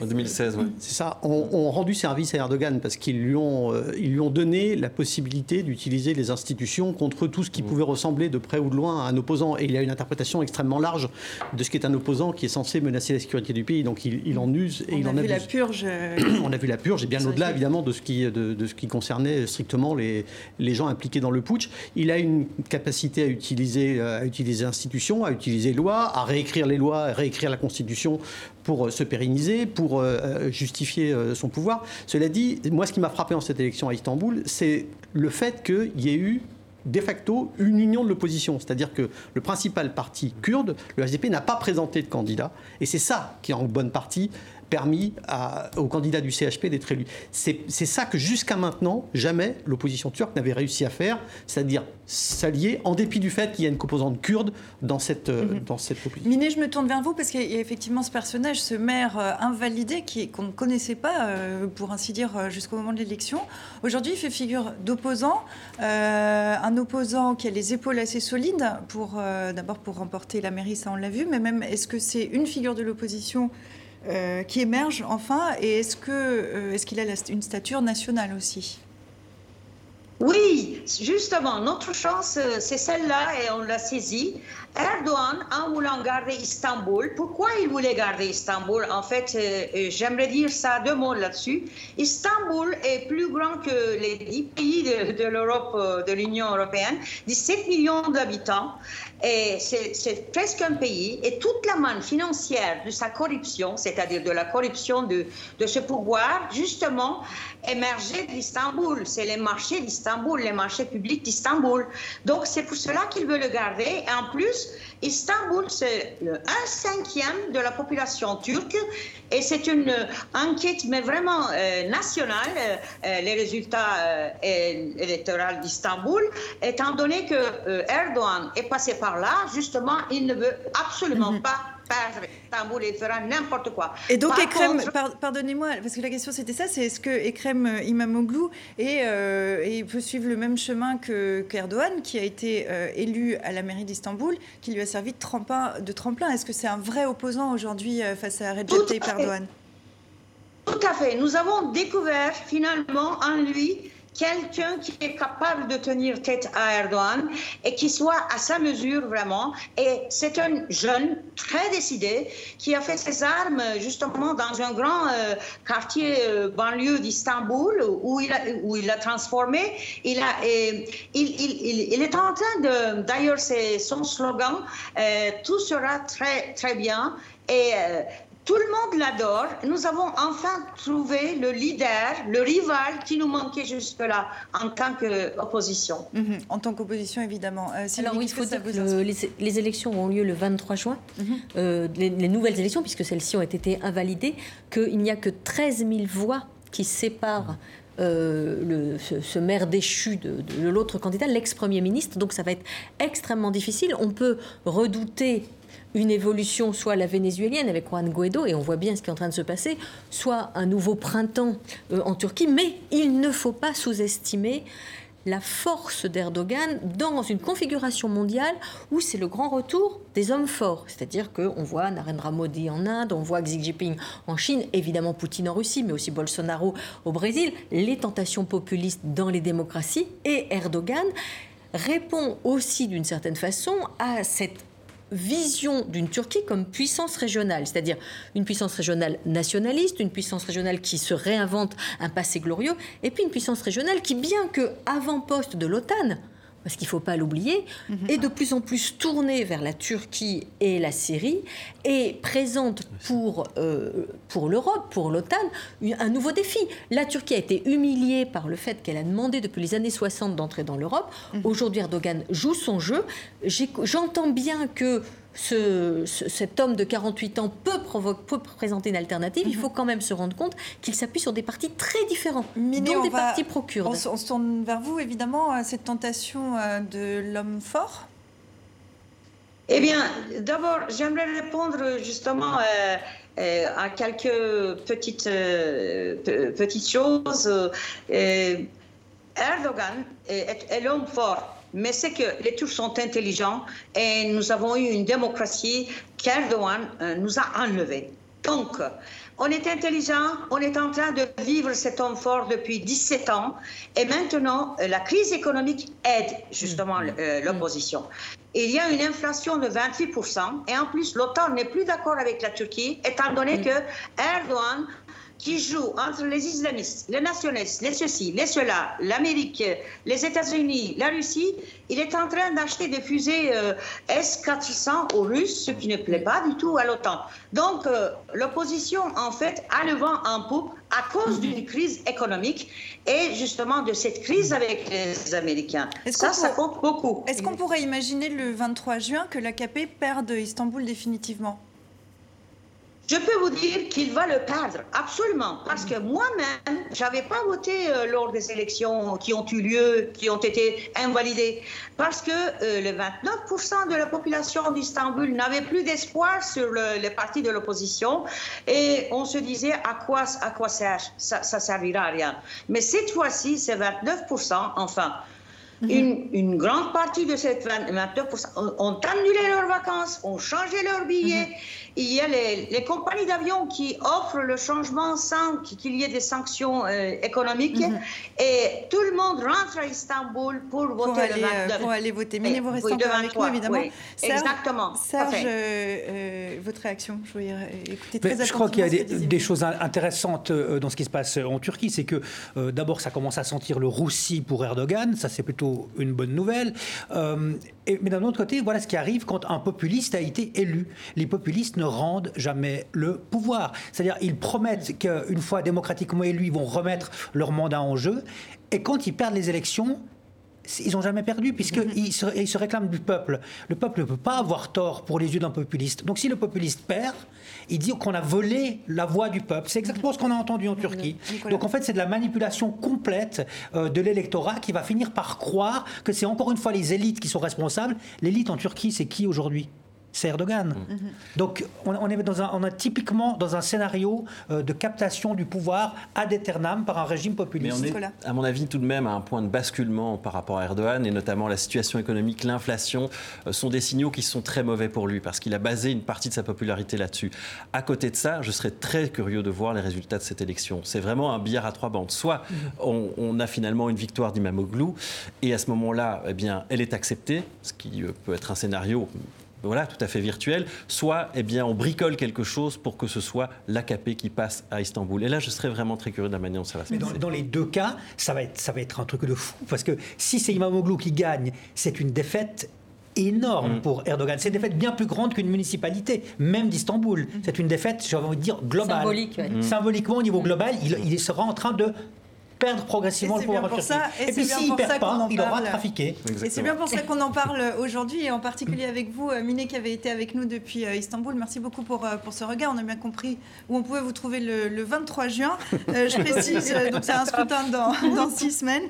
En 2016. oui. C'est ça, ont, rendu service à Erdogan parce qu'ils lui, ont, euh, ils lui ont donné la possibilité d'utiliser les institutions contre tout ce qui pouvait ressembler de près ou de loin à un opposant. Et il a une interprétation extrêmement large de ce qu'est un opposant qui est censé menacer la sécurité du pays. Donc il, en use et On il en abuse. On a vu la purge. On a vu la purge, et bien au-delà évidemment de ce, qui, de, de, ce qui concernait strictement les, les gens impliqués dans le putsch. Il a une capacité à utiliser utiliser, euh, à utiliser institutions, à utiliser lois, à réécrire les lois, à réécrire la Constitution pour euh, se pérenniser, pour euh, justifier son pouvoir. Cela dit, moi, ce qui m'a frappé en cette élection à Istanbul, c'est le fait qu'il y ait eu de facto une union de l'opposition. C'est-à-dire que le principal parti kurde, le HDP, n'a pas présenté de candidat. Et c'est ça qui, en bonne partie, permis à, aux candidats du CHP d'être élus. C'est ça que jusqu'à maintenant, jamais l'opposition turque n'avait réussi à faire, c'est-à-dire s'allier en dépit du fait qu'il y a une composante kurde dans cette, euh, mhm. dans cette opposition. Miné, je me tourne vers vous parce qu'il y a effectivement ce personnage, ce maire euh, invalidé qu'on ne connaissait pas, euh, pour ainsi dire, jusqu'au moment de l'élection. Aujourd'hui, il fait figure d'opposant, un opposant qui a les épaules assez solides pour d'abord pour remporter la mairie, ça on l'a vu, mais même est-ce que c'est une figure de l'opposition euh, qui émerge enfin Et est-ce qu'il euh, est qu'il a une stature nationale aussi? Oui, justement, notre chance, euh, c'est celle-là et on l'a saisie. Erdogan, en voulant garder Istanbul, pourquoi il voulait garder Istanbul? En fait, j'aimerais dire ça deux mots là-dessus. Istanbul est plus grand que les dix pays de, l'Europe, de l'Union européenne, 17 millions d'habitants. Et c'est presque un pays. Et toute la manne financière de sa corruption, c'est-à-dire de la corruption de, de ce pouvoir, justement, émergeait d'Istanbul. C'est les marchés d'Istanbul, les marchés publics d'Istanbul. Donc c'est pour cela qu'il veut le garder. Et en plus, Istanbul, c'est un cinquième de la population turque. Et c'est une enquête, mais vraiment euh, nationale, euh, euh, les résultats électoraux d'Istanbul, étant donné que Erdogan est passé par là, justement, il ne veut absolument mhm. pas Fera n'importe quoi. Et donc Ekrem, pardonnez-moi, parce que la question c'était ça, c'est est-ce que Ekrem Imamoglu est, et peut suivre le même chemin que qu'Erdogan, qui a été élu à la mairie d'Istanbul, qui lui a servi de tremplin. De tremplin? Est-ce que c'est un vrai opposant aujourd'hui face à Recep Tayyip Erdogan? Tout à fait. Nous avons découvert finalement en lui quelqu'un qui est capable de tenir tête à Erdogan et qui soit à sa mesure vraiment. Et c'est un jeune très décidé qui a fait ses armes justement dans un grand euh, quartier euh, banlieue d'Istanbul où il a, où il l'a transformé. Il, a, il, il, il, est en train de, d'ailleurs c'est son slogan, euh, tout sera très très bien. Et tout le monde l'adore. Nous avons enfin trouvé le leader, le rival qui nous manquait jusque-là en tant qu'opposition. Mhm, en tant qu'opposition, évidemment. Euh, Alors oui, il faut dire que les, élections ont lieu le 23 juin, mhm. euh, les, nouvelles élections, puisque celles-ci ont été invalidées, qu'il n'y a que 13 000 voix qui séparent euh, le, ce, maire déchu de, de l'autre candidat, l'ex-premier ministre. Donc ça va être extrêmement difficile. On peut redouter une évolution, soit la vénézuélienne avec Juan Guaido, et on voit bien ce qui est en train de se passer, soit un nouveau printemps euh, en Turquie, mais il ne faut pas sous-estimer la force d'Erdogan dans une configuration mondiale où c'est le grand retour des hommes forts. C'est-à-dire qu'on voit Narendra Modi en Inde, on voit Xi Jinping en Chine, évidemment Poutine en Russie, mais aussi Bolsonaro au Brésil, les tentations populistes dans les démocraties. Et Erdogan répond aussi d'une certaine façon à cette vision d'une Turquie comme puissance régionale, c'est-à-dire une puissance régionale nationaliste, une puissance régionale qui se réinvente un passé glorieux, et puis une puissance régionale qui, bien que avant-poste de l'OTAN, parce qu'il ne faut pas l'oublier, est de plus en plus tournée vers la Turquie et la Syrie et présente pour, euh, pour l'Europe, pour l'OTAN, un nouveau défi. La Turquie a été humiliée par le fait qu'elle a demandé depuis les années 60 d'entrer dans l'Europe. Aujourd'hui, Erdogan joue son jeu. J'entends bien que cet homme de 48 ans peut, peut, présenter une alternative, il mhm. faut quand même se rendre compte qu'il s'appuie sur des partis très différents, dont des partis pro-kurdes. On, se tourne vers vous, évidemment, cette tentation euh, de l'homme fort Eh bien, d'abord, j'aimerais répondre justement euh, euh, à quelques petites, petites choses. Erdogan est l'homme fort mais c'est que les Turcs sont intelligents et nous avons eu une démocratie qu'Erdogan euh, nous a enlevée. Donc, on est intelligent, on est en train de vivre cet homme fort depuis 17 ans et maintenant euh, la crise économique aide justement mm. euh, l'opposition. Il y a une inflation de 28% et en plus l'OTAN n'est plus d'accord avec la Turquie étant donné mm. que Erdogan qui joue entre les islamistes, les nationalistes, les ceci, les cela, l'Amérique, les États-Unis, la Russie, il est en train d'acheter des fusées euh, S-400 aux Russes, ce qui ne plaît pas du tout à l'OTAN. Donc, euh, l'opposition, en fait, a le vent en poupe à cause d'une crise économique et justement de cette crise avec les Américains. Ça, ça compte beaucoup. Est-ce qu'on pourrait imaginer le 23 juin que l'AKP perde Istanbul définitivement? Je peux vous dire qu'il va le perdre, absolument, parce que moi-même, je n'avais pas voté euh, lors des élections qui ont eu lieu, qui ont été invalidées, parce que euh, le 29% de la population d'Istanbul n'avait plus d'espoir sur le, les partis de l'opposition, et on se disait à quoi, à quoi ça, ça, ça servira à rien. Mais cette fois-ci, c'est 29%, enfin. Une, une, grande partie de cette 29% ont annulé leurs vacances, ont changé leurs billets. Mhm. Il y a les, les compagnies d'avions qui offrent le changement sans qu'il y ait des sanctions euh, économiques. Mhm. Et tout le monde rentre à Istanbul pour, voter aller, le 29. Euh, pour aller voter. Mais vous restez encore avec nous, évidemment. Oui, exactement. Serge, euh, votre réaction Je voulais écouter très Je crois qu'il y a des, des, choses intéressantes dans ce qui se passe en Turquie. C'est que d'abord, ça commence à sentir le roussi pour Erdogan. Ça, c'est plutôt une bonne nouvelle. Mais d'un autre côté, voilà ce qui arrive quand un populiste a été élu. Les populistes ne rendent jamais le pouvoir. C'est-à-dire, ils promettent qu'une fois démocratiquement élus, ils vont remettre leur mandat en jeu. Et quand ils perdent les élections, ils n'ont jamais perdu, puisqu'ils se, ils se réclament du peuple. Le peuple ne peut pas avoir tort pour les yeux d'un populiste. Donc si le populiste perd, il dit qu'on a volé la voix du peuple. C'est exactement ce qu'on a entendu en Turquie. Donc en fait, c'est de la manipulation complète euh, de l'électorat qui va finir par croire que c'est encore une fois les élites qui sont responsables. L'élite en Turquie, c'est qui aujourd'hui? C'est Erdogan. Mm. Donc on, est dans un, on est typiquement dans un scénario euh, de captation du pouvoir ad aeternam par un régime populiste. Mais on est, à mon avis, tout de même à un point de basculement par rapport à Erdogan, et notamment la situation économique, l'inflation, euh, sont des signaux qui sont très mauvais pour lui, parce qu'il a basé une partie de sa popularité là-dessus. À côté de ça, je serais très curieux de voir les résultats de cette élection. C'est vraiment un billard à trois bandes. Soit mm. on, a finalement une victoire d'Imamoglu, et à ce moment-là, eh bien, elle est acceptée, ce qui euh, peut être un scénario voilà, tout à fait virtuel, soit eh bien, on bricole quelque chose pour que ce soit l'AKP qui passe à Istanbul. Et là, je serais vraiment très curieux de la manière dont ça va se passer. Dans, les deux cas, ça va, être, ça va être un truc de fou, parce que si c'est Imamoglu qui gagne, c'est une défaite énorme mm. pour Erdogan. C'est une défaite bien plus grande qu'une municipalité, même d'Istanbul. Mm. C'est une défaite, j'ai envie de dire, globale. Symbolique, mm. Symboliquement, au niveau global, il, il, sera en train de perdre progressivement le pouvoir pour ça, Et, puis s'il ne perd pas, il aura trafiqué. Et c'est bien pour ça qu'on en parle aujourd'hui, et en particulier avec vous, euh, Miné, qui avait été avec nous depuis euh, Istanbul. Merci beaucoup pour, euh, pour ce regard. On a bien compris où on pouvait vous trouver le, 23 juin. je précise, donc c'est un scrutin dans, dans six semaines.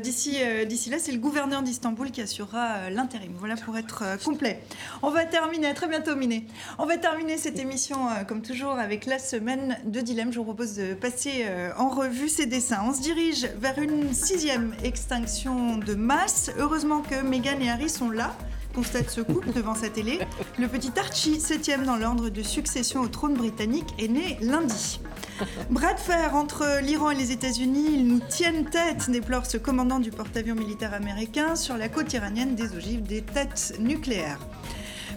D'ici d'ici là, c'est le gouverneur d'Istanbul qui assurera l'intérim. Voilà pour être complet. On va terminer, à très bientôt Miné. On va terminer cette émission, comme toujours, avec la semaine de dilemme. Je vous propose de passer en revue ces dessins on se dirige vers une sixième extinction de masse. Heureusement que Meghan et Harry sont là constate ce couple devant sa télé. Le petit Archie, septième dans l'ordre de succession au trône britannique, est né lundi. Bras de fer entre l'Iran et les États-Unis, ils nous tiennent tête, déplore ce commandant du porte-avions militaire américain sur la côte iranienne des ogives des têtes nucléaires.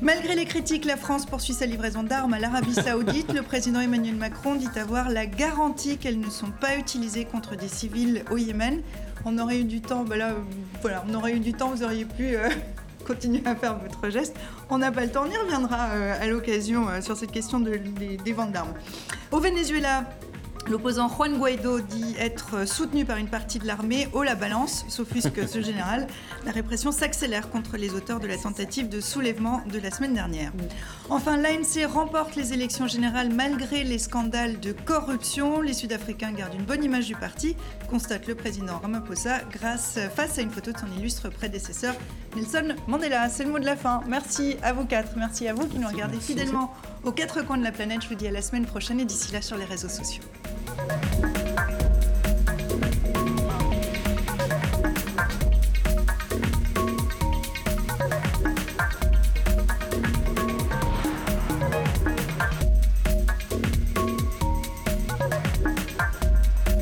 Malgré les critiques, la France poursuit sa livraison d'armes à l'Arabie saoudite. Le président Emmanuel Macron dit avoir la garantie qu'elles ne sont pas utilisées contre des civils au Yémen. on aurait eu du temps, bah là, voilà, on aurait eu du temps, vous auriez pu continuer à faire votre geste. On n'a pas le temps, on y reviendra à l'occasion sur cette question des ventes d'armes. Au Venezuela, L'opposant Juan Guaido dit être soutenu par une partie de l'armée. Haut la balance, s'offusque ce général. La répression s'accélère contre les auteurs de la tentative de soulèvement de la semaine dernière. Enfin, l'ANC remporte les élections générales malgré les scandales de corruption. Les Sud-Africains gardent une bonne image du parti, constate le président Ramaphosa grâce, face à une photo de son illustre prédécesseur Nelson Mandela. C'est le mot de la fin. Merci à vous quatre. Merci à vous qui nous regardez fidèlement aux quatre coins de la planète. Je vous dis à la semaine prochaine et d'ici là sur les réseaux sociaux.